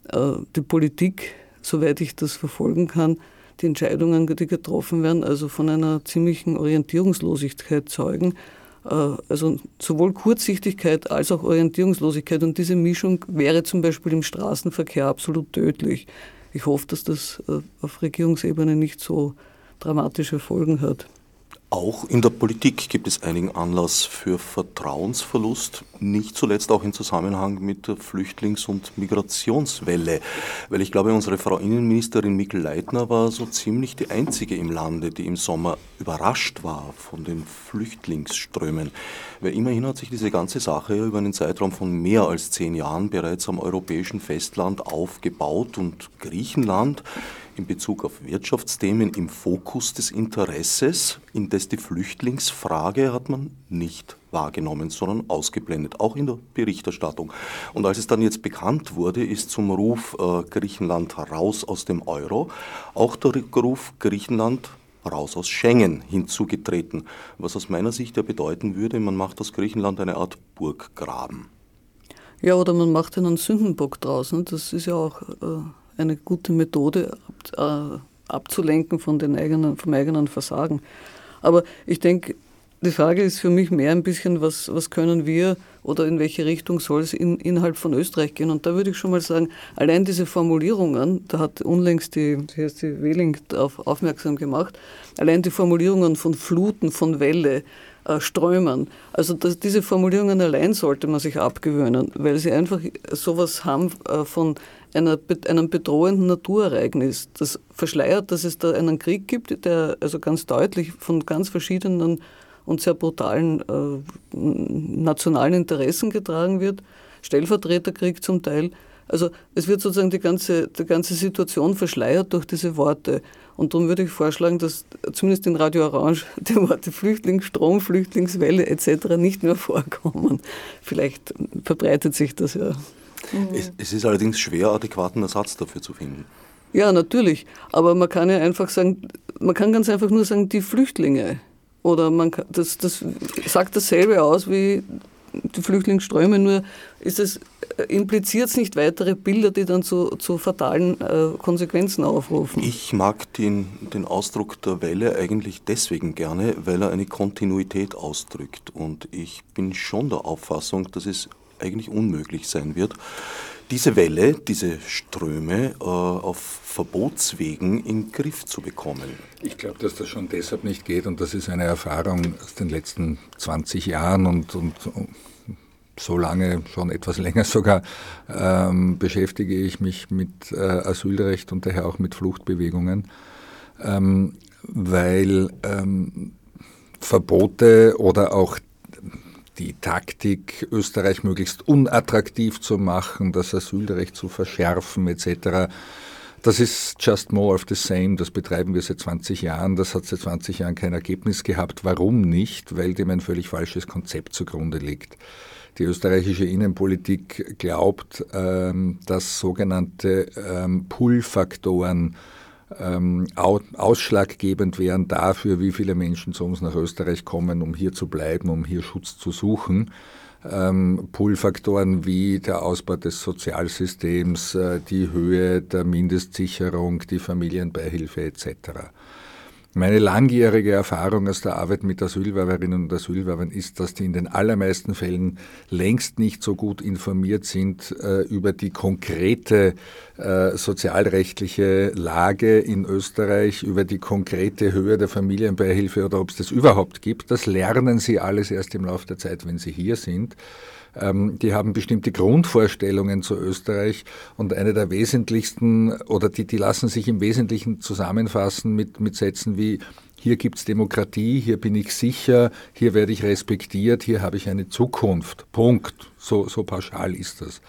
äh, die Politik, soweit ich das verfolgen kann, die Entscheidungen, die getroffen werden, also von einer ziemlichen Orientierungslosigkeit zeugen. Äh, also sowohl Kurzsichtigkeit als auch Orientierungslosigkeit. Und diese Mischung wäre zum Beispiel im Straßenverkehr absolut tödlich ich hoffe, dass das äh, auf Regierungsebene nicht so dramatische Folgen hat. Auch in der Politik gibt es einigen Anlass für Vertrauensverlust, nicht zuletzt auch im Zusammenhang mit der Flüchtlings- und Migrationswelle. Weil ich glaube, unsere Frau Innenministerin Mikkel Leitner war so ziemlich die einzige im Lande, die im Sommer überrascht war von den Flüchtlingsströmen. Weil immerhin hat sich diese ganze Sache über einen Zeitraum von mehr als zehn Jahren bereits am europäischen Festland aufgebaut und Griechenland in Bezug auf Wirtschaftsthemen im Fokus des Interesses, indes die Flüchtlingsfrage hat man nicht wahrgenommen, sondern ausgeblendet, auch in der Berichterstattung. Und als es dann jetzt bekannt wurde, ist zum Ruf äh, Griechenland raus aus dem Euro auch der Ruf Griechenland raus aus Schengen hinzugetreten, was aus meiner Sicht ja bedeuten würde, man macht aus Griechenland eine Art Burggraben. Ja, oder man macht einen Sündenbock draußen. Das ist ja auch äh, eine gute Methode, ab, äh, abzulenken von den eigenen, vom eigenen Versagen. Aber ich denke, die Frage ist für mich mehr ein bisschen, was, was können wir oder in welche Richtung soll es in, innerhalb von Österreich gehen? Und da würde ich schon mal sagen, allein diese Formulierungen, da hat unlängst die, die, heißt die Wehling darauf aufmerksam gemacht, allein die Formulierungen von Fluten, von Welle, äh, Strömen, also das, diese Formulierungen allein sollte man sich abgewöhnen, weil sie einfach sowas haben äh, von einer, einem bedrohenden Naturereignis. Das verschleiert, dass es da einen Krieg gibt, der also ganz deutlich von ganz verschiedenen und sehr brutalen äh, nationalen Interessen getragen wird. Stellvertreterkrieg zum Teil. Also es wird sozusagen die ganze, die ganze Situation verschleiert durch diese Worte. Und darum würde ich vorschlagen, dass zumindest in Radio Orange die Worte Flüchtlingsstrom, Flüchtlingswelle etc. nicht mehr vorkommen. Vielleicht verbreitet sich das ja. Mhm. Es, es ist allerdings schwer, adäquaten Ersatz dafür zu finden. Ja, natürlich. Aber man kann ja einfach sagen, man kann ganz einfach nur sagen, die Flüchtlinge. Oder man kann, das, das sagt dasselbe aus wie die Flüchtlingsströme, nur ist es, äh, impliziert es nicht weitere Bilder, die dann zu, zu fatalen äh, Konsequenzen aufrufen. Ich mag den, den Ausdruck der Welle eigentlich deswegen gerne, weil er eine Kontinuität ausdrückt. Und ich bin schon der Auffassung, dass es eigentlich unmöglich sein wird, diese Welle, diese Ströme äh, auf Verbotswegen in den Griff zu bekommen. Ich glaube, dass das schon deshalb nicht geht und das ist eine Erfahrung aus den letzten 20 Jahren und, und, so lange, schon etwas länger sogar, ähm, beschäftige ich mich mit äh, Asylrecht und daher auch mit Fluchtbewegungen, ähm, weil ähm, Verbote oder auch die Taktik, Österreich möglichst unattraktiv zu machen, das Asylrecht zu verschärfen etc. Das ist just more of the same. Das betreiben wir seit 20 Jahren. Das hat seit 20 Jahren kein Ergebnis gehabt. Warum nicht? Weil dem ein völlig falsches Konzept zugrunde liegt. Die österreichische Innenpolitik glaubt, ähm, dass sogenannte ähm, Pull-Faktoren ähm, ausschlaggebend wären dafür, wie viele Menschen zu uns nach Österreich kommen, um hier zu bleiben, um hier Schutz zu suchen. Ähm, Pull-Faktoren wie der Ausbau des Sozialsystems, äh, die Höhe der Mindestsicherung, die Familienbeihilfe etc. Meine langjährige Erfahrung aus der Arbeit mit Asylwerberinnen und Asylwerbern ist, dass die in den allermeisten Fällen längst nicht so gut informiert sind äh, über die konkrete äh, sozialrechtliche Lage in Österreich, über die konkrete Höhe der Familienbeihilfe oder ob es das überhaupt gibt. Das lernen sie alles erst im Laufe der Zeit, wenn sie hier sind. Ähm, die haben bestimmte Grundvorstellungen zu Österreich und eine der wesentlichsten oder die, die lassen sich im Wesentlichen zusammenfassen mit, mit Sätzen wie hier gibt es Demokratie, hier bin ich sicher, hier werde ich respektiert, hier habe ich eine Zukunft. Punkt. So, so pauschal ist das.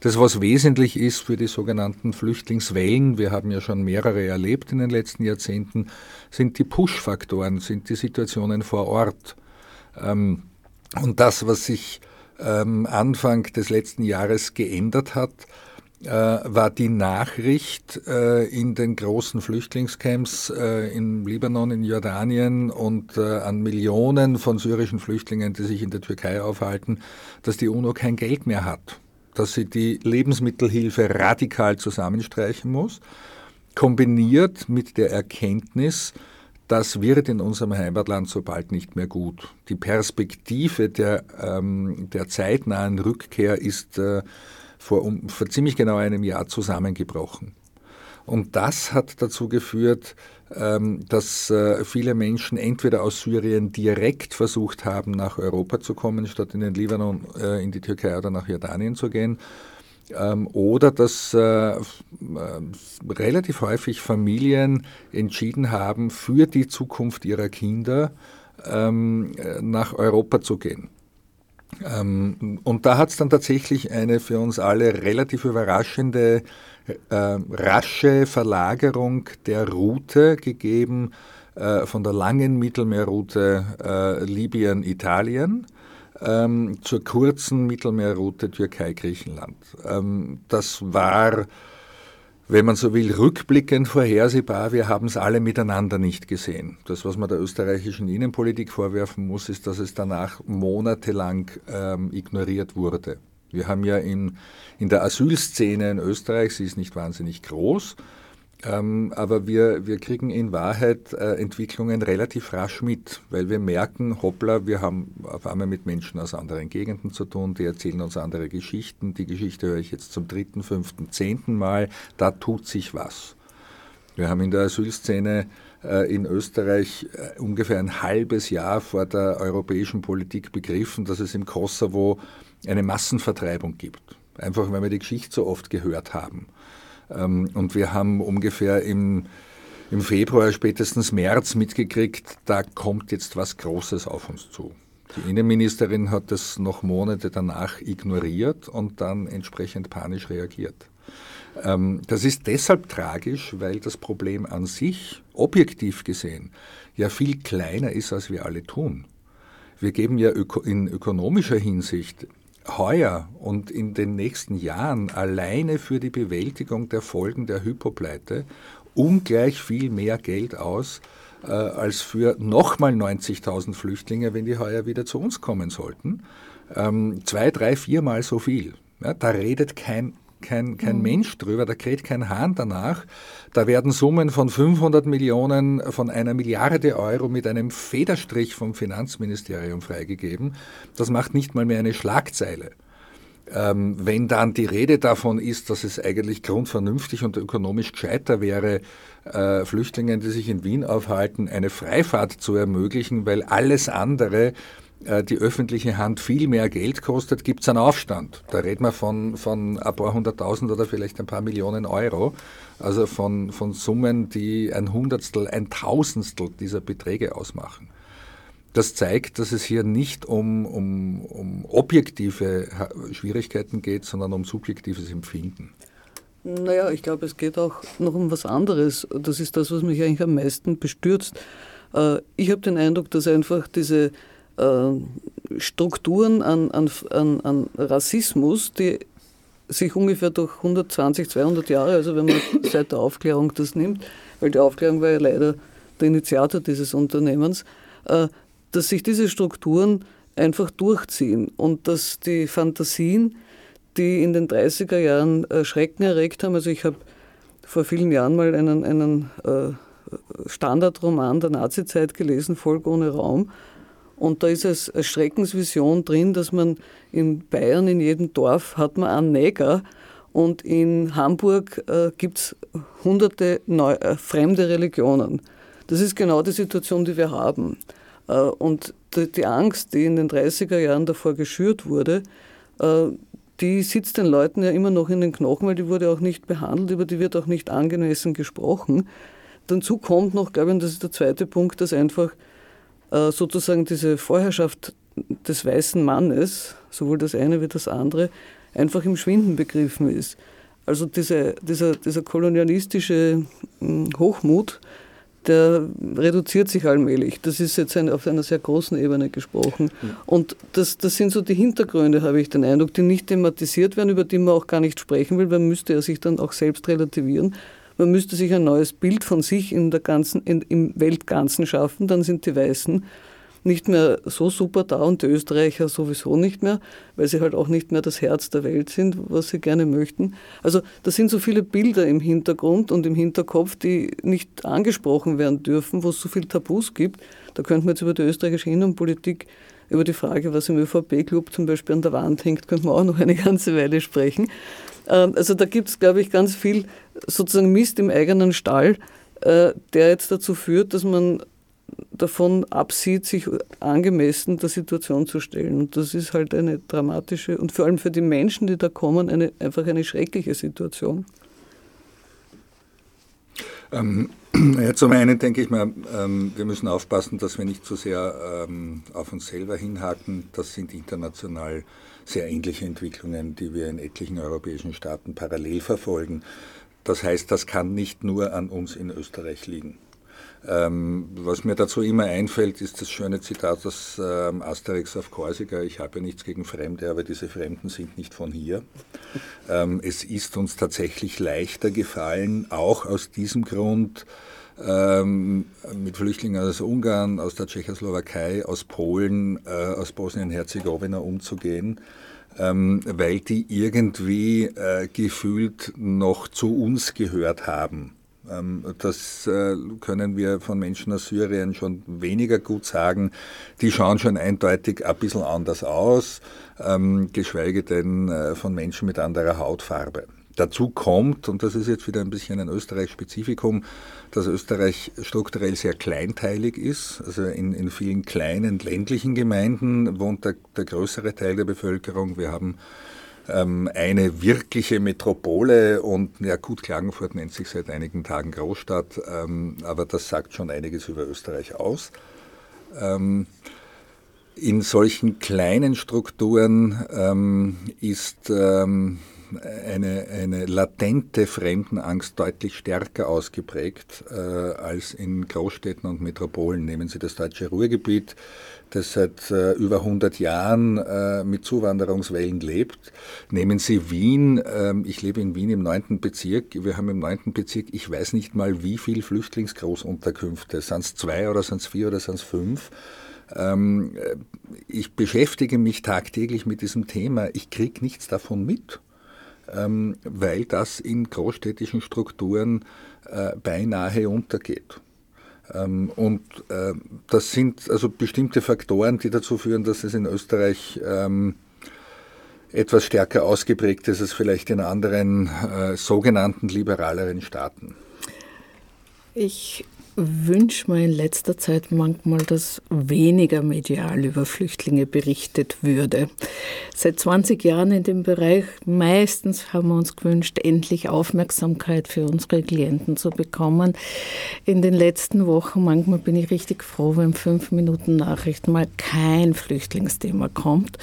Das, was wesentlich ist für die sogenannten Flüchtlingswellen, wir haben ja schon mehrere erlebt in den letzten Jahrzehnten, sind die Push-Faktoren, sind die Situationen vor Ort. Ähm, und das, was sich ähm, Anfang des letzten Jahres geändert hat, war die Nachricht äh, in den großen Flüchtlingscamps äh, in Libanon, in Jordanien und äh, an Millionen von syrischen Flüchtlingen, die sich in der Türkei aufhalten, dass die UNO kein Geld mehr hat, dass sie die Lebensmittelhilfe radikal zusammenstreichen muss, kombiniert mit der Erkenntnis, das wird in unserem Heimatland so bald nicht mehr gut. Die Perspektive der, ähm, der zeitnahen Rückkehr ist äh, vor, um, vor ziemlich genau einem Jahr zusammengebrochen. Und das hat dazu geführt, ähm, dass äh, viele Menschen entweder aus Syrien direkt versucht haben, nach Europa zu kommen, statt in den Libanon, äh, in die Türkei oder nach Jordanien zu gehen, ähm, oder dass äh, relativ häufig Familien entschieden haben, für die Zukunft ihrer Kinder ähm, nach Europa zu gehen. Ähm, und da hat es dann tatsächlich eine für uns alle relativ überraschende, äh, rasche Verlagerung der Route gegeben äh, von der langen Mittelmeerroute äh, Libyen-Italien ähm, zur kurzen Mittelmeerroute Türkei-Griechenland. Ähm, das war, wenn man so will, rückblickend vorhersehbar. Wir haben es alle miteinander nicht gesehen. Das, was man der österreichischen Innenpolitik vorwerfen muss, ist, dass es danach monatelang ähm, ignoriert wurde. Wir haben ja in, in der Asylszene in Österreich, sie ist nicht wahnsinnig groß, ähm, aber wir, wir kriegen in Wahrheit äh, Entwicklungen relativ rasch mit, weil wir merken, hoppla, wir haben auf einmal mit Menschen aus anderen Gegenden zu tun, die erzählen uns andere Geschichten. Die Geschichte höre ich jetzt zum dritten, fünften, zehnten Mal, da tut sich was. Wir haben in der Asylszene äh, in Österreich äh, ungefähr ein halbes Jahr vor der europäischen Politik begriffen, dass es im Kosovo eine Massenvertreibung gibt. Einfach weil wir die Geschichte so oft gehört haben. Ähm, und wir haben ungefähr im, im Februar, spätestens März mitgekriegt, da kommt jetzt was Großes auf uns zu. Die Innenministerin hat das noch Monate danach ignoriert und dann entsprechend panisch reagiert. Ähm, das ist deshalb tragisch, weil das Problem an sich, objektiv gesehen, ja viel kleiner ist, als wir alle tun. Wir geben ja in ökonomischer Hinsicht heuer und in den nächsten Jahren alleine für die Bewältigung der Folgen der Hypopleite ungleich viel mehr Geld aus äh, als für nochmal 90.000 Flüchtlinge, wenn die heuer wieder zu uns kommen sollten. Ähm, zwei, drei, viermal so viel. Ja, da redet kein kein, kein mhm. Mensch drüber, da kräht kein Hahn danach. Da werden Summen von 500 Millionen, von einer Milliarde Euro mit einem Federstrich vom Finanzministerium freigegeben. Das macht nicht mal mehr eine Schlagzeile. Ähm, wenn dann die Rede davon ist, dass es eigentlich grundvernünftig und ökonomisch gescheiter wäre, äh, Flüchtlingen, die sich in Wien aufhalten, eine Freifahrt zu ermöglichen, weil alles andere die öffentliche Hand viel mehr Geld kostet, gibt es einen Aufstand. Da reden wir von, von ein paar hunderttausend oder vielleicht ein paar Millionen Euro. Also von, von Summen, die ein Hundertstel, ein Tausendstel dieser Beträge ausmachen. das zeigt, dass es hier nicht um, um, um objektive Schwierigkeiten geht, sondern um subjektives Empfinden. Naja, ich glaube, es geht auch noch um was anderes. Das ist das, was mich eigentlich am meisten bestürzt. Äh, ich habe den Eindruck, dass einfach diese äh, Strukturen an, an, an, Rassismus, die sich ungefähr durch 120, 200 Jahre, also wenn man seit der Aufklärung das nimmt, weil die Aufklärung war ja leider der Initiator dieses Unternehmens, äh, dass sich diese Strukturen einfach durchziehen und dass die Fantasien, die in den 30er Jahren äh, Schrecken erregt haben, also ich habe vor vielen Jahren mal einen, einen äh, Standardroman der Nazizeit gelesen, Volk ohne Raum, und da ist es eine Schreckensvision drin, dass man in Bayern, in jedem Dorf, hat man einen Neger und in Hamburg äh, gibt es hunderte neu, äh, fremde Religionen. Das ist genau die Situation, die wir haben. Äh, und die, die, Angst, die in den 30er Jahren davor geschürt wurde, äh, die sitzt den Leuten ja immer noch in den Knochen, weil die wurde auch nicht behandelt, über die wird auch nicht angemessen gesprochen. Dazu kommt noch, glaube ich, und das ist der zweite Punkt, dass einfach sozusagen diese Vorherrschaft des weißen Mannes, sowohl das eine wie das andere, einfach im Schwinden begriffen ist. Also diese, dieser, dieser kolonialistische hm, Hochmut, der reduziert sich allmählich. Das ist jetzt eine, auf einer sehr großen Ebene gesprochen. Und das, das sind so die Hintergründe, habe ich den Eindruck, die nicht thematisiert werden, über die man auch gar nicht sprechen will. Man müsste ja sich dann auch selbst relativieren. Man müsste sich ein neues Bild von sich in der ganzen, in, im Weltganzen schaffen, dann sind die Weißen nicht mehr so super da und die Österreicher sowieso nicht mehr, weil sie halt auch nicht mehr das Herz der Welt sind, was sie gerne möchten. Also da sind so viele Bilder im Hintergrund und im Hinterkopf, die nicht angesprochen werden dürfen, wo es so viele Tabus gibt. Da könnten wir jetzt über die österreichische Innenpolitik, über die Frage, was im ÖVP-Club zum Beispiel an der Wand hängt, könnten wir auch noch eine ganze Weile sprechen. Ähm, also da gibt es, glaube ich, ganz viel sozusagen Mist im eigenen Stall, äh, der jetzt dazu führt, dass man davon absieht, sich angemessen der Situation zu stellen. Und das ist halt eine dramatische und vor allem für die Menschen, die da kommen, eine, einfach eine schreckliche Situation. Ähm, ja, zum einen denke ich mal, ähm, wir müssen aufpassen, dass wir nicht zu sehr ähm, auf uns selber hinhaken. Das sind international sehr ähnliche Entwicklungen, die wir in etlichen europäischen Staaten parallel verfolgen. Das heißt, das kann nicht nur an uns in Österreich liegen. Ähm, was mir dazu immer einfällt, ist das schöne Zitat aus ähm, Asterix auf Korsika. Ich habe nichts gegen Fremde, aber diese Fremden sind nicht von hier. Ähm, es ist uns tatsächlich leichter gefallen, auch aus diesem Grund, ähm, mit Flüchtlingen aus Ungarn, aus der Tschechoslowakei, aus Polen, äh, aus Bosnien-Herzegowina umzugehen, ähm, weil die irgendwie äh, gefühlt noch zu uns gehört haben. Ähm, das äh, können wir von Menschen aus Syrien schon weniger gut sagen. Die schauen schon eindeutig ein bisschen anders aus, ähm, geschweige denn äh, von Menschen mit anderer Hautfarbe. Dazu kommt, und das ist jetzt wieder ein bisschen ein Österreich-Spezifikum, dass Österreich strukturell sehr kleinteilig ist. Also in, in vielen kleinen ländlichen Gemeinden wohnt der, der größere Teil der Bevölkerung. Wir haben ähm, eine wirkliche Metropole und ja gut, Klagenfurt nennt sich seit einigen Tagen Großstadt, ähm, aber das sagt schon einiges über Österreich aus. Ähm, in solchen kleinen Strukturen ähm, ist ähm, eine, eine latente Fremdenangst deutlich stärker ausgeprägt äh, als in Großstädten und Metropolen. Nehmen Sie das deutsche Ruhrgebiet, das seit äh, über 100 Jahren äh, mit Zuwanderungswellen lebt. Nehmen Sie Wien, ähm, ich lebe in Wien im 9. Bezirk, wir haben im 9. Bezirk, ich weiß nicht mal wie viele Flüchtlingsgroßunterkünfte, sind es zwei oder sind es vier oder sind es fünf? Ähm, äh, ich beschäftige mich tagtäglich mit diesem Thema, ich kriege nichts davon mit. Ähm, weil das in großstädtischen Strukturen äh, beinahe untergeht. Ähm, und äh, das sind also bestimmte Faktoren, die dazu führen, dass es in Österreich ähm, etwas stärker ausgeprägt ist als vielleicht in anderen äh, sogenannten liberaleren Staaten. Ich wünsche mir in letzter Zeit manchmal, dass weniger medial über Flüchtlinge berichtet würde. Seit 20 Jahren in dem Bereich, meistens haben wir uns gewünscht, endlich Aufmerksamkeit für unsere Klienten zu bekommen. In den letzten Wochen, manchmal bin ich richtig froh, wenn fünf Minuten Nachrichten mal kein Flüchtlingsthema kommt,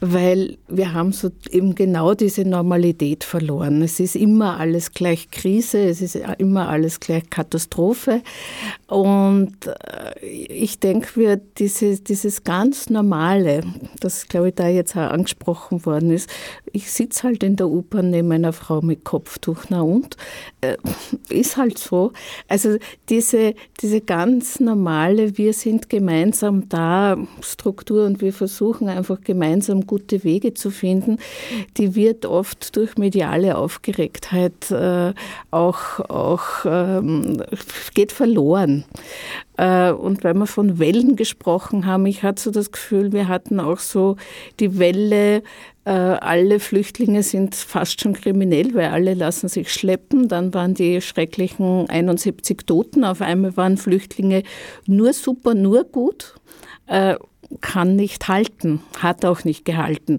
weil wir haben so eben genau diese Normalität verloren. Es ist immer alles gleich Krise, es ist immer alles gleich Katastrophe. Und äh, ich denke, wir diese, dieses ganz Normale, das glaube ich da jetzt auch angesprochen worden ist, ich sitze halt in der U-Bahn neben einer Frau mit Kopftuch, na und? Äh, ist halt so. Also diese, diese ganz normale, wir sind gemeinsam da, Struktur und wir versuchen einfach gemeinsam gute Wege zu finden, die wird oft durch mediale Aufgeregtheit äh, auch, auch ähm, geht verloren. Äh, und weil wir von Wellen gesprochen haben, ich hatte so das Gefühl, wir hatten auch so die Welle, äh, alle Flüchtlinge sind fast schon kriminell, weil alle lassen sich schleppen. Dann waren die schrecklichen 71 Toten. Auf einmal waren Flüchtlinge nur super, nur gut. Äh, kann nicht halten, hat auch nicht gehalten.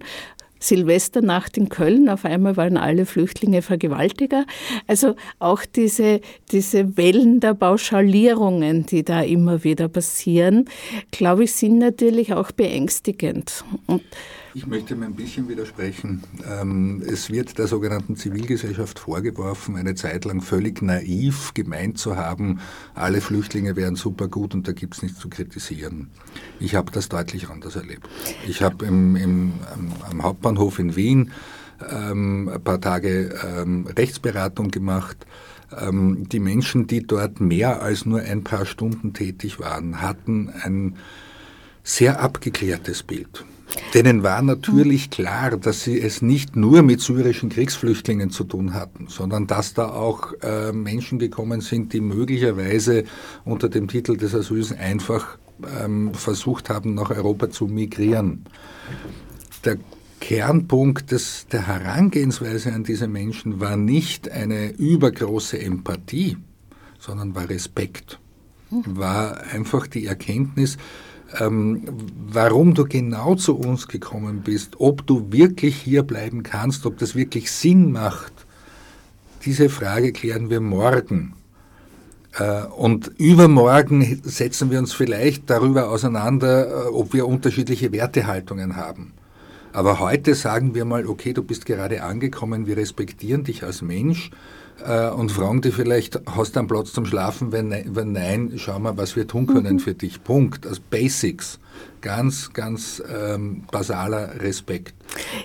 Silvesternacht in Köln, auf einmal waren alle Flüchtlinge Vergewaltiger. Also auch diese, diese Wellen der Pauschalierungen, die da immer wieder passieren, glaube ich, sind natürlich auch beängstigend. Und ich möchte mal ein bisschen widersprechen. Ähm, es wird der sogenannten Zivilgesellschaft vorgeworfen, eine Zeit lang völlig naiv gemeint zu haben, alle Flüchtlinge wären super gut und da gibt es nichts zu kritisieren. Ich habe das deutlich anders erlebt. Ich habe im, im, am Hauptbahnhof in Wien ähm, ein paar Tage ähm, Rechtsberatung gemacht. die Menschen, die dort mehr als nur ein paar Stunden tätig waren, hatten ein sehr abgeklärtes Bild Denen war natürlich klar, dass sie es nicht nur mit syrischen Kriegsflüchtlingen zu tun hatten, sondern dass da auch äh, Menschen gekommen sind, die möglicherweise unter dem Titel des Asyls einfach ähm, versucht haben, nach Europa zu migrieren. Der Kernpunkt des, der Herangehensweise an diese Menschen war nicht eine übergroße Empathie, sondern war Respekt, war einfach die Erkenntnis, ähm, warum du genau zu uns gekommen bist, ob du wirklich hier bleiben kannst, ob das wirklich Sinn macht, diese Frage klären wir morgen. Äh, und übermorgen setzen wir uns vielleicht darüber auseinander, äh, ob wir unterschiedliche Wertehaltungen haben. Aber heute sagen wir mal, okay, du bist gerade angekommen, wir respektieren dich als Mensch äh, und fragen dich vielleicht, hast du einen Platz zum Schlafen? Wenn, wenn nein, schau mal, was wir tun können mhm. für dich. Punkt. Also Basics. Ganz, ganz ähm, basaler Respekt.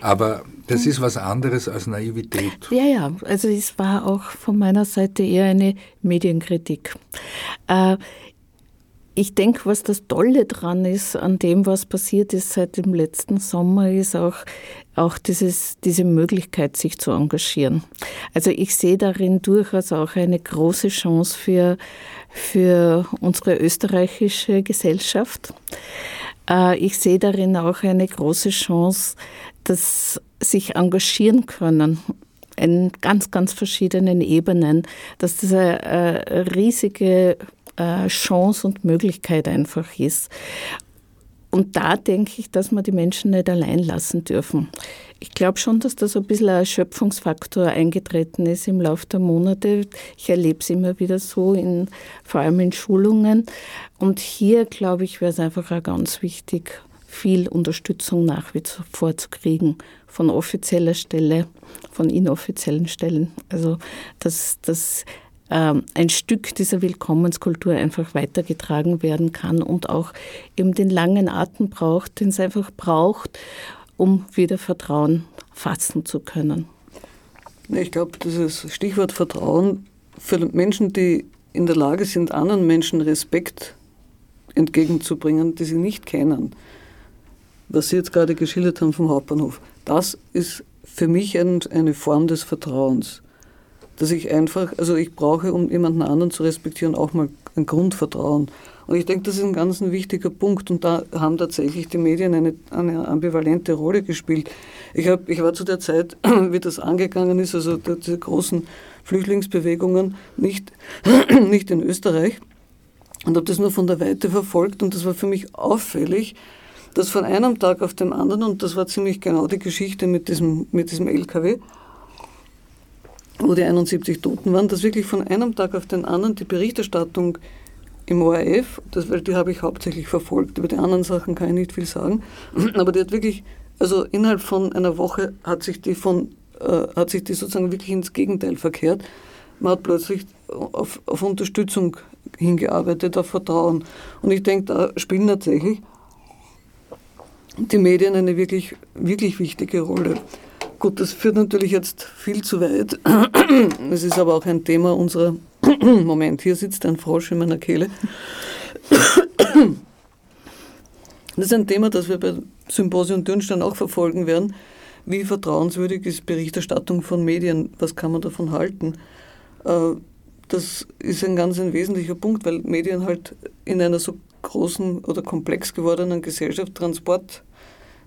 Aber das ist was anderes als Naivität. Ja, ja. Also es war auch von meiner Seite eher eine Medienkritik. Äh, ich denke, was das Tolle dran ist an dem, was passiert ist seit dem letzten Sommer, ist auch, auch dieses, diese Möglichkeit, sich zu engagieren. Also ich sehe darin durchaus auch eine große Chance für, für unsere österreichische Gesellschaft. Äh, ich sehe darin auch eine große Chance, dass sich engagieren können in ganz, ganz verschiedenen Ebenen, dass das eine riesige äh, Chance und Möglichkeit einfach ist. Und da denke ich, dass wir die Menschen nicht allein lassen dürfen. Ich glaube schon, dass da so ein bisschen ein Erschöpfungsfaktor eingetreten ist im Laufe der Monate. Ich erlebe es immer wieder so, in, vor allem in Schulungen. Und hier, glaube ich, wäre es einfach auch ganz wichtig, viel Unterstützung nach wie vor zu kriegen von offizieller Stelle, von inoffiziellen Stellen. Also, dass, dass ein Stück dieser Willkommenskultur einfach weitergetragen werden kann und auch eben den langen Atem braucht, den es einfach braucht, um wieder Vertrauen fassen zu können. Ich glaube, dieses Stichwort Vertrauen für Menschen, die in der Lage sind, anderen Menschen Respekt entgegenzubringen, die sie nicht kennen, was Sie jetzt gerade geschildert haben vom Hauptbahnhof, das ist für mich ein, eine Form des Vertrauens dass ich einfach, also ich brauche, um jemanden anderen zu respektieren, auch mal ein Grundvertrauen. Und ich denke, das ist ein ganz wichtiger Punkt und da haben tatsächlich die Medien eine, eine ambivalente Rolle gespielt. Ich, hab, ich war zu der Zeit, wie das angegangen ist, also diese großen Flüchtlingsbewegungen, nicht, nicht in Österreich, und habe das nur von der Weite verfolgt und das war für mich auffällig, dass von einem Tag auf den anderen, und das war ziemlich genau die Geschichte mit diesem, mit diesem LKW, wo die 71 Toten waren, dass wirklich von einem Tag auf den anderen die Berichterstattung im ORF, das, weil die habe ich hauptsächlich verfolgt, über die anderen Sachen kann ich nicht viel sagen, aber die hat wirklich, also innerhalb von einer Woche hat sich die von, äh, hat sich die sozusagen wirklich ins Gegenteil verkehrt. Man hat plötzlich auf, auf Unterstützung hingearbeitet, auf Vertrauen. Und ich denke, da spielen tatsächlich die Medien eine wirklich, wirklich wichtige Rolle. Gut, das führt natürlich jetzt viel zu weit. Es ist aber auch ein Thema unserer. Moment, hier sitzt ein Frosch in meiner Kehle. Das ist ein Thema, das wir bei Symposium Dürnstein auch verfolgen werden. Wie vertrauenswürdig ist Berichterstattung von Medien? Was kann man davon halten? Äh, das ist ein ganz ein wesentlicher Punkt, weil Medien halt in einer so großen oder komplex gewordenen Gesellschaft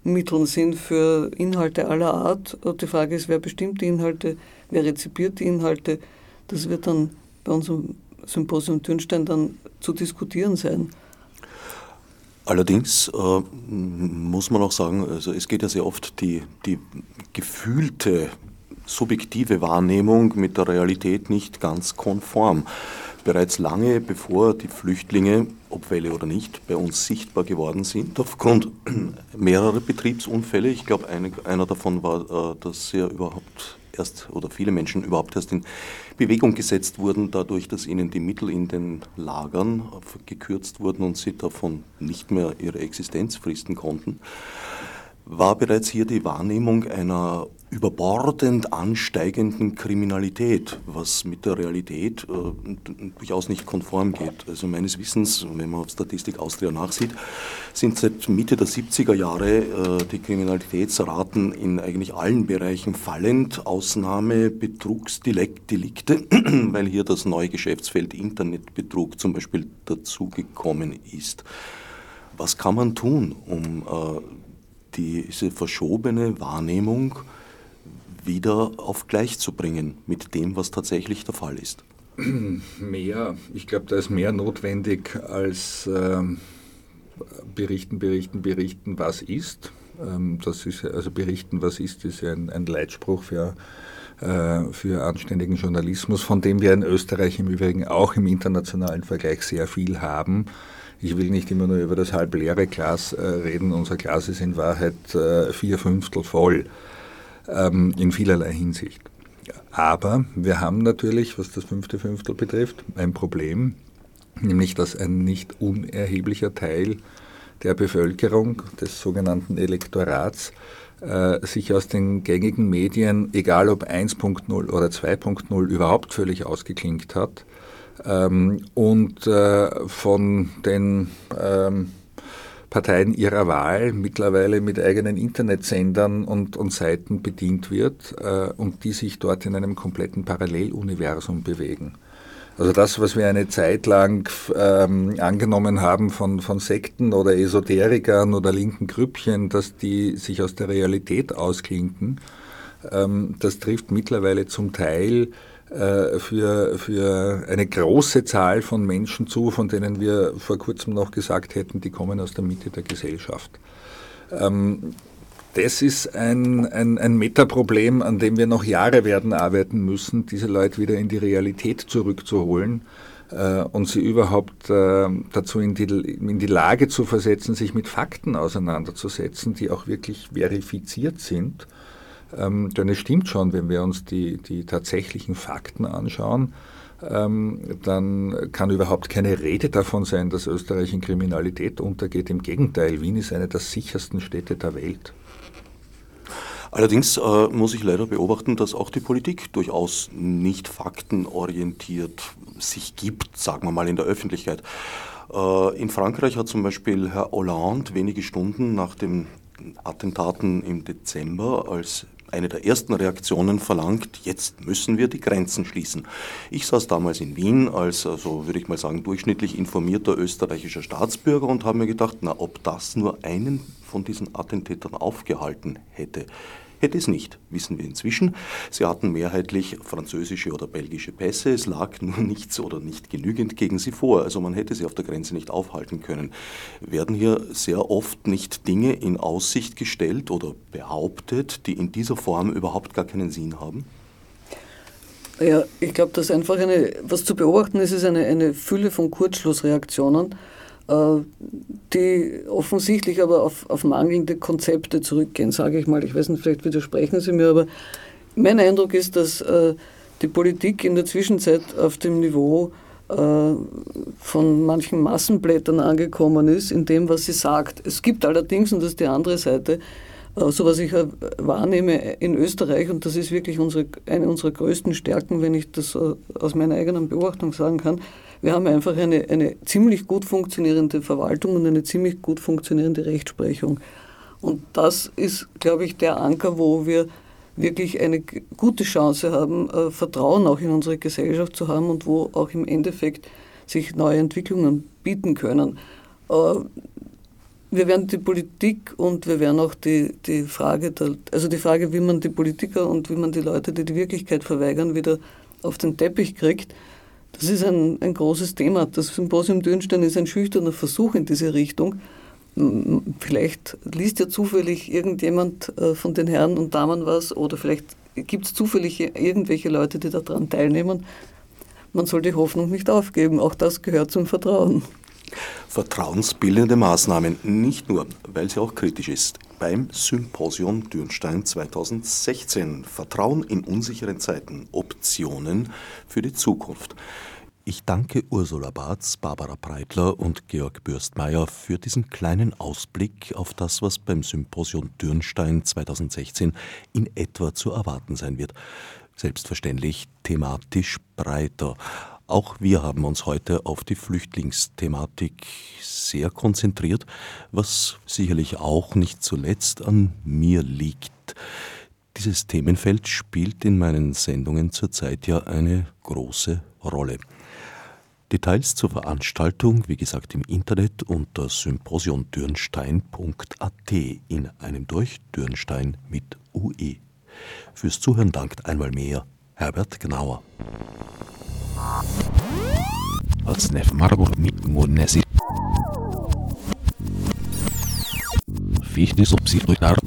Transportmitteln sind für Inhalte aller Art. Die Frage ist, wer bestimmt die Inhalte, wer rezipiert die Inhalte. Das wird dann bei unserem Symposium Dürnstein dann zu diskutieren sein. Allerdings äh, muss man auch sagen, also es geht ja sehr oft die, die gefühlte subjektive Wahrnehmung mit der Realität nicht ganz konform. Bereits lange bevor die Flüchtlinge, ob Welle oder nicht, bei uns sichtbar geworden sind, aufgrund mehrerer Betriebsunfälle, ich glaube, einer davon war, äh, dass sie überhaupt erst oder viele Menschen überhaupt erst in Bewegung gesetzt wurden, dadurch, dass ihnen die Mittel in den Lagern gekürzt wurden und sie davon nicht mehr ihre Existenz fristen konnten, war bereits hier die Wahrnehmung einer überbordend ansteigenden Kriminalität, was mit der Realität äh, durchaus nicht konform geht. Also meines Wissens, wenn man auf Statistik Austria nachsieht, sind seit Mitte der 70er Jahre äh, die Kriminalitätsraten in eigentlich allen Bereichen fallend, Ausnahme Betrugsdelikte, weil hier das neue Geschäftsfeld Internetbetrug zum Beispiel dazugekommen ist. Was kann man tun, um äh, diese verschobene Wahrnehmung wieder auf gleich zu bringen mit dem, was tatsächlich der Fall ist? Mehr, ich glaube, da ist mehr notwendig als ähm, berichten, berichten, berichten, was ist. Ähm, das ist also berichten, was ist, ist ein, ein Leitspruch für, äh, für anständigen Journalismus, von dem wir in Österreich im Übrigen auch im internationalen Vergleich sehr viel haben. Ich will nicht immer nur über das halbleere Glas äh, reden. Unser Glas ist in Wahrheit äh, vier Fünftel voll ähm, in vielerlei Hinsicht. Aber wir haben natürlich, was das fünfte Fünftel betrifft, ein Problem, nämlich dass ein nicht unerheblicher Teil der Bevölkerung, des sogenannten Elektorats, äh, sich aus den gängigen Medien, egal ob 1.0 oder 2.0, überhaupt völlig ausgeklinkt hat ähm, und äh, von den ähm, Parteien ihrer Wahl mittlerweile mit eigenen Internetsendern und, und Seiten bedient wird äh, und die sich dort in einem kompletten Paralleluniversum bewegen. Also das, was wir eine Zeit lang ähm, angenommen haben von, von Sekten oder Esoterikern oder linken Grüppchen, dass die sich aus der Realität ausklinken, ähm, das trifft mittlerweile zum Teil äh, für, für eine große Zahl von Menschen zu, von denen wir vor kurzem noch gesagt hätten, die kommen aus der Mitte der Gesellschaft. Ähm, das ist ein, ein, ein Metaproblem, an dem wir noch Jahre werden arbeiten müssen, diese Leute wieder in die Realität zurückzuholen äh, und sie überhaupt äh, dazu in die, in die Lage zu versetzen, sich mit Fakten auseinanderzusetzen, die auch wirklich verifiziert sind ähm, denn es stimmt schon, wenn wir uns die, die tatsächlichen Fakten anschauen, ähm, dann kann überhaupt keine Rede davon sein, dass Österreich in Kriminalität untergeht. Im Gegenteil, Wien ist eine der sichersten Städte der Welt. Allerdings äh, muss ich leider beobachten, dass auch die Politik durchaus nicht faktenorientiert sich gibt, sagen wir mal in der Öffentlichkeit. Äh, in Frankreich hat zum Beispiel Herr Hollande wenige Stunden nach den Attentaten im Dezember als eine der ersten Reaktionen verlangt, jetzt müssen wir die Grenzen schließen. Ich saß damals in Wien als, also würde ich mal sagen, durchschnittlich informierter österreichischer Staatsbürger und habe mir gedacht, na, ob das nur einen von diesen Attentätern aufgehalten hätte, hätte es nicht, wissen wir inzwischen. Sie hatten mehrheitlich französische oder belgische Pässe, es lag nur nichts oder nicht genügend gegen sie vor, also man hätte sie auf der Grenze nicht aufhalten können. Werden hier sehr oft nicht Dinge in Aussicht gestellt oder behauptet, die in dieser Form überhaupt gar keinen Sinn haben? Ja, ich glaube, dass einfach eine, was zu beobachten ist, ist eine, eine Fülle von Kurzschlussreaktionen, die offensichtlich aber auf, auf mangelnde Konzepte zurückgehen, sage ich mal. Ich weiß nicht, vielleicht widersprechen Sie mir, aber mein Eindruck ist, dass äh, die Politik in der Zwischenzeit auf dem Niveau äh, von manchen Massenblättern angekommen ist, in dem, was sie sagt. Es gibt allerdings, und das ist die andere Seite, äh, so was ich wahrnehme in Österreich, und das ist wirklich unsere, eine unserer größten Stärken, wenn ich das äh, aus meiner eigenen Beobachtung sagen kann, wir haben einfach eine, eine ziemlich gut funktionierende Verwaltung und eine ziemlich gut funktionierende Rechtsprechung. Und das ist, glaube ich, der Anker, wo wir wirklich eine gute Chance haben, äh, Vertrauen auch in unsere Gesellschaft zu haben und wo auch im Endeffekt sich neue Entwicklungen bieten können wir werden die Politik und wir werden auch die, die Frage, der, also die Frage, wie man die Politiker und wie man die Leute, die die Wirklichkeit verweigern, wieder auf den Teppich kriegt, das ist ein, ein großes Thema. Das Symposium Dürnstein ist ein schüchterner Versuch in diese Richtung. Vielleicht liest ja zufällig irgendjemand äh, von den Herren und Damen was oder vielleicht gibt es zufällig irgendwelche Leute, die daran teilnehmen. Man soll die Hoffnung nicht aufgeben. Auch das gehört zum Vertrauen vertrauensbildende Maßnahmen, nicht nur, weil sie auch kritisch ist. Beim Symposium Dürnstein 2016 Vertrauen in unsicheren Zeiten, Optionen für die Zukunft. Ich danke Ursula Barth, Barbara Breitler und Georg Bürstmeier für diesen kleinen Ausblick auf das, was beim Symposium Dürnstein 2016 in etwa zu erwarten sein wird. Selbstverständlich thematisch breiter. Auch wir haben uns heute auf die Flüchtlingsthematik sehr konzentriert, was sicherlich auch nicht zuletzt an mir liegt. Dieses Themenfeld spielt in meinen Sendungen zurzeit ja eine große Rolle. Details zur Veranstaltung, wie gesagt, im Internet unter symposiumdürnstein.at in einem durch Dürnstein mit UE. Fürs Zuhören dankt einmal mehr Herbert Gnauer. Odsnev Margur Mudnesi. Fichtis obsidruitar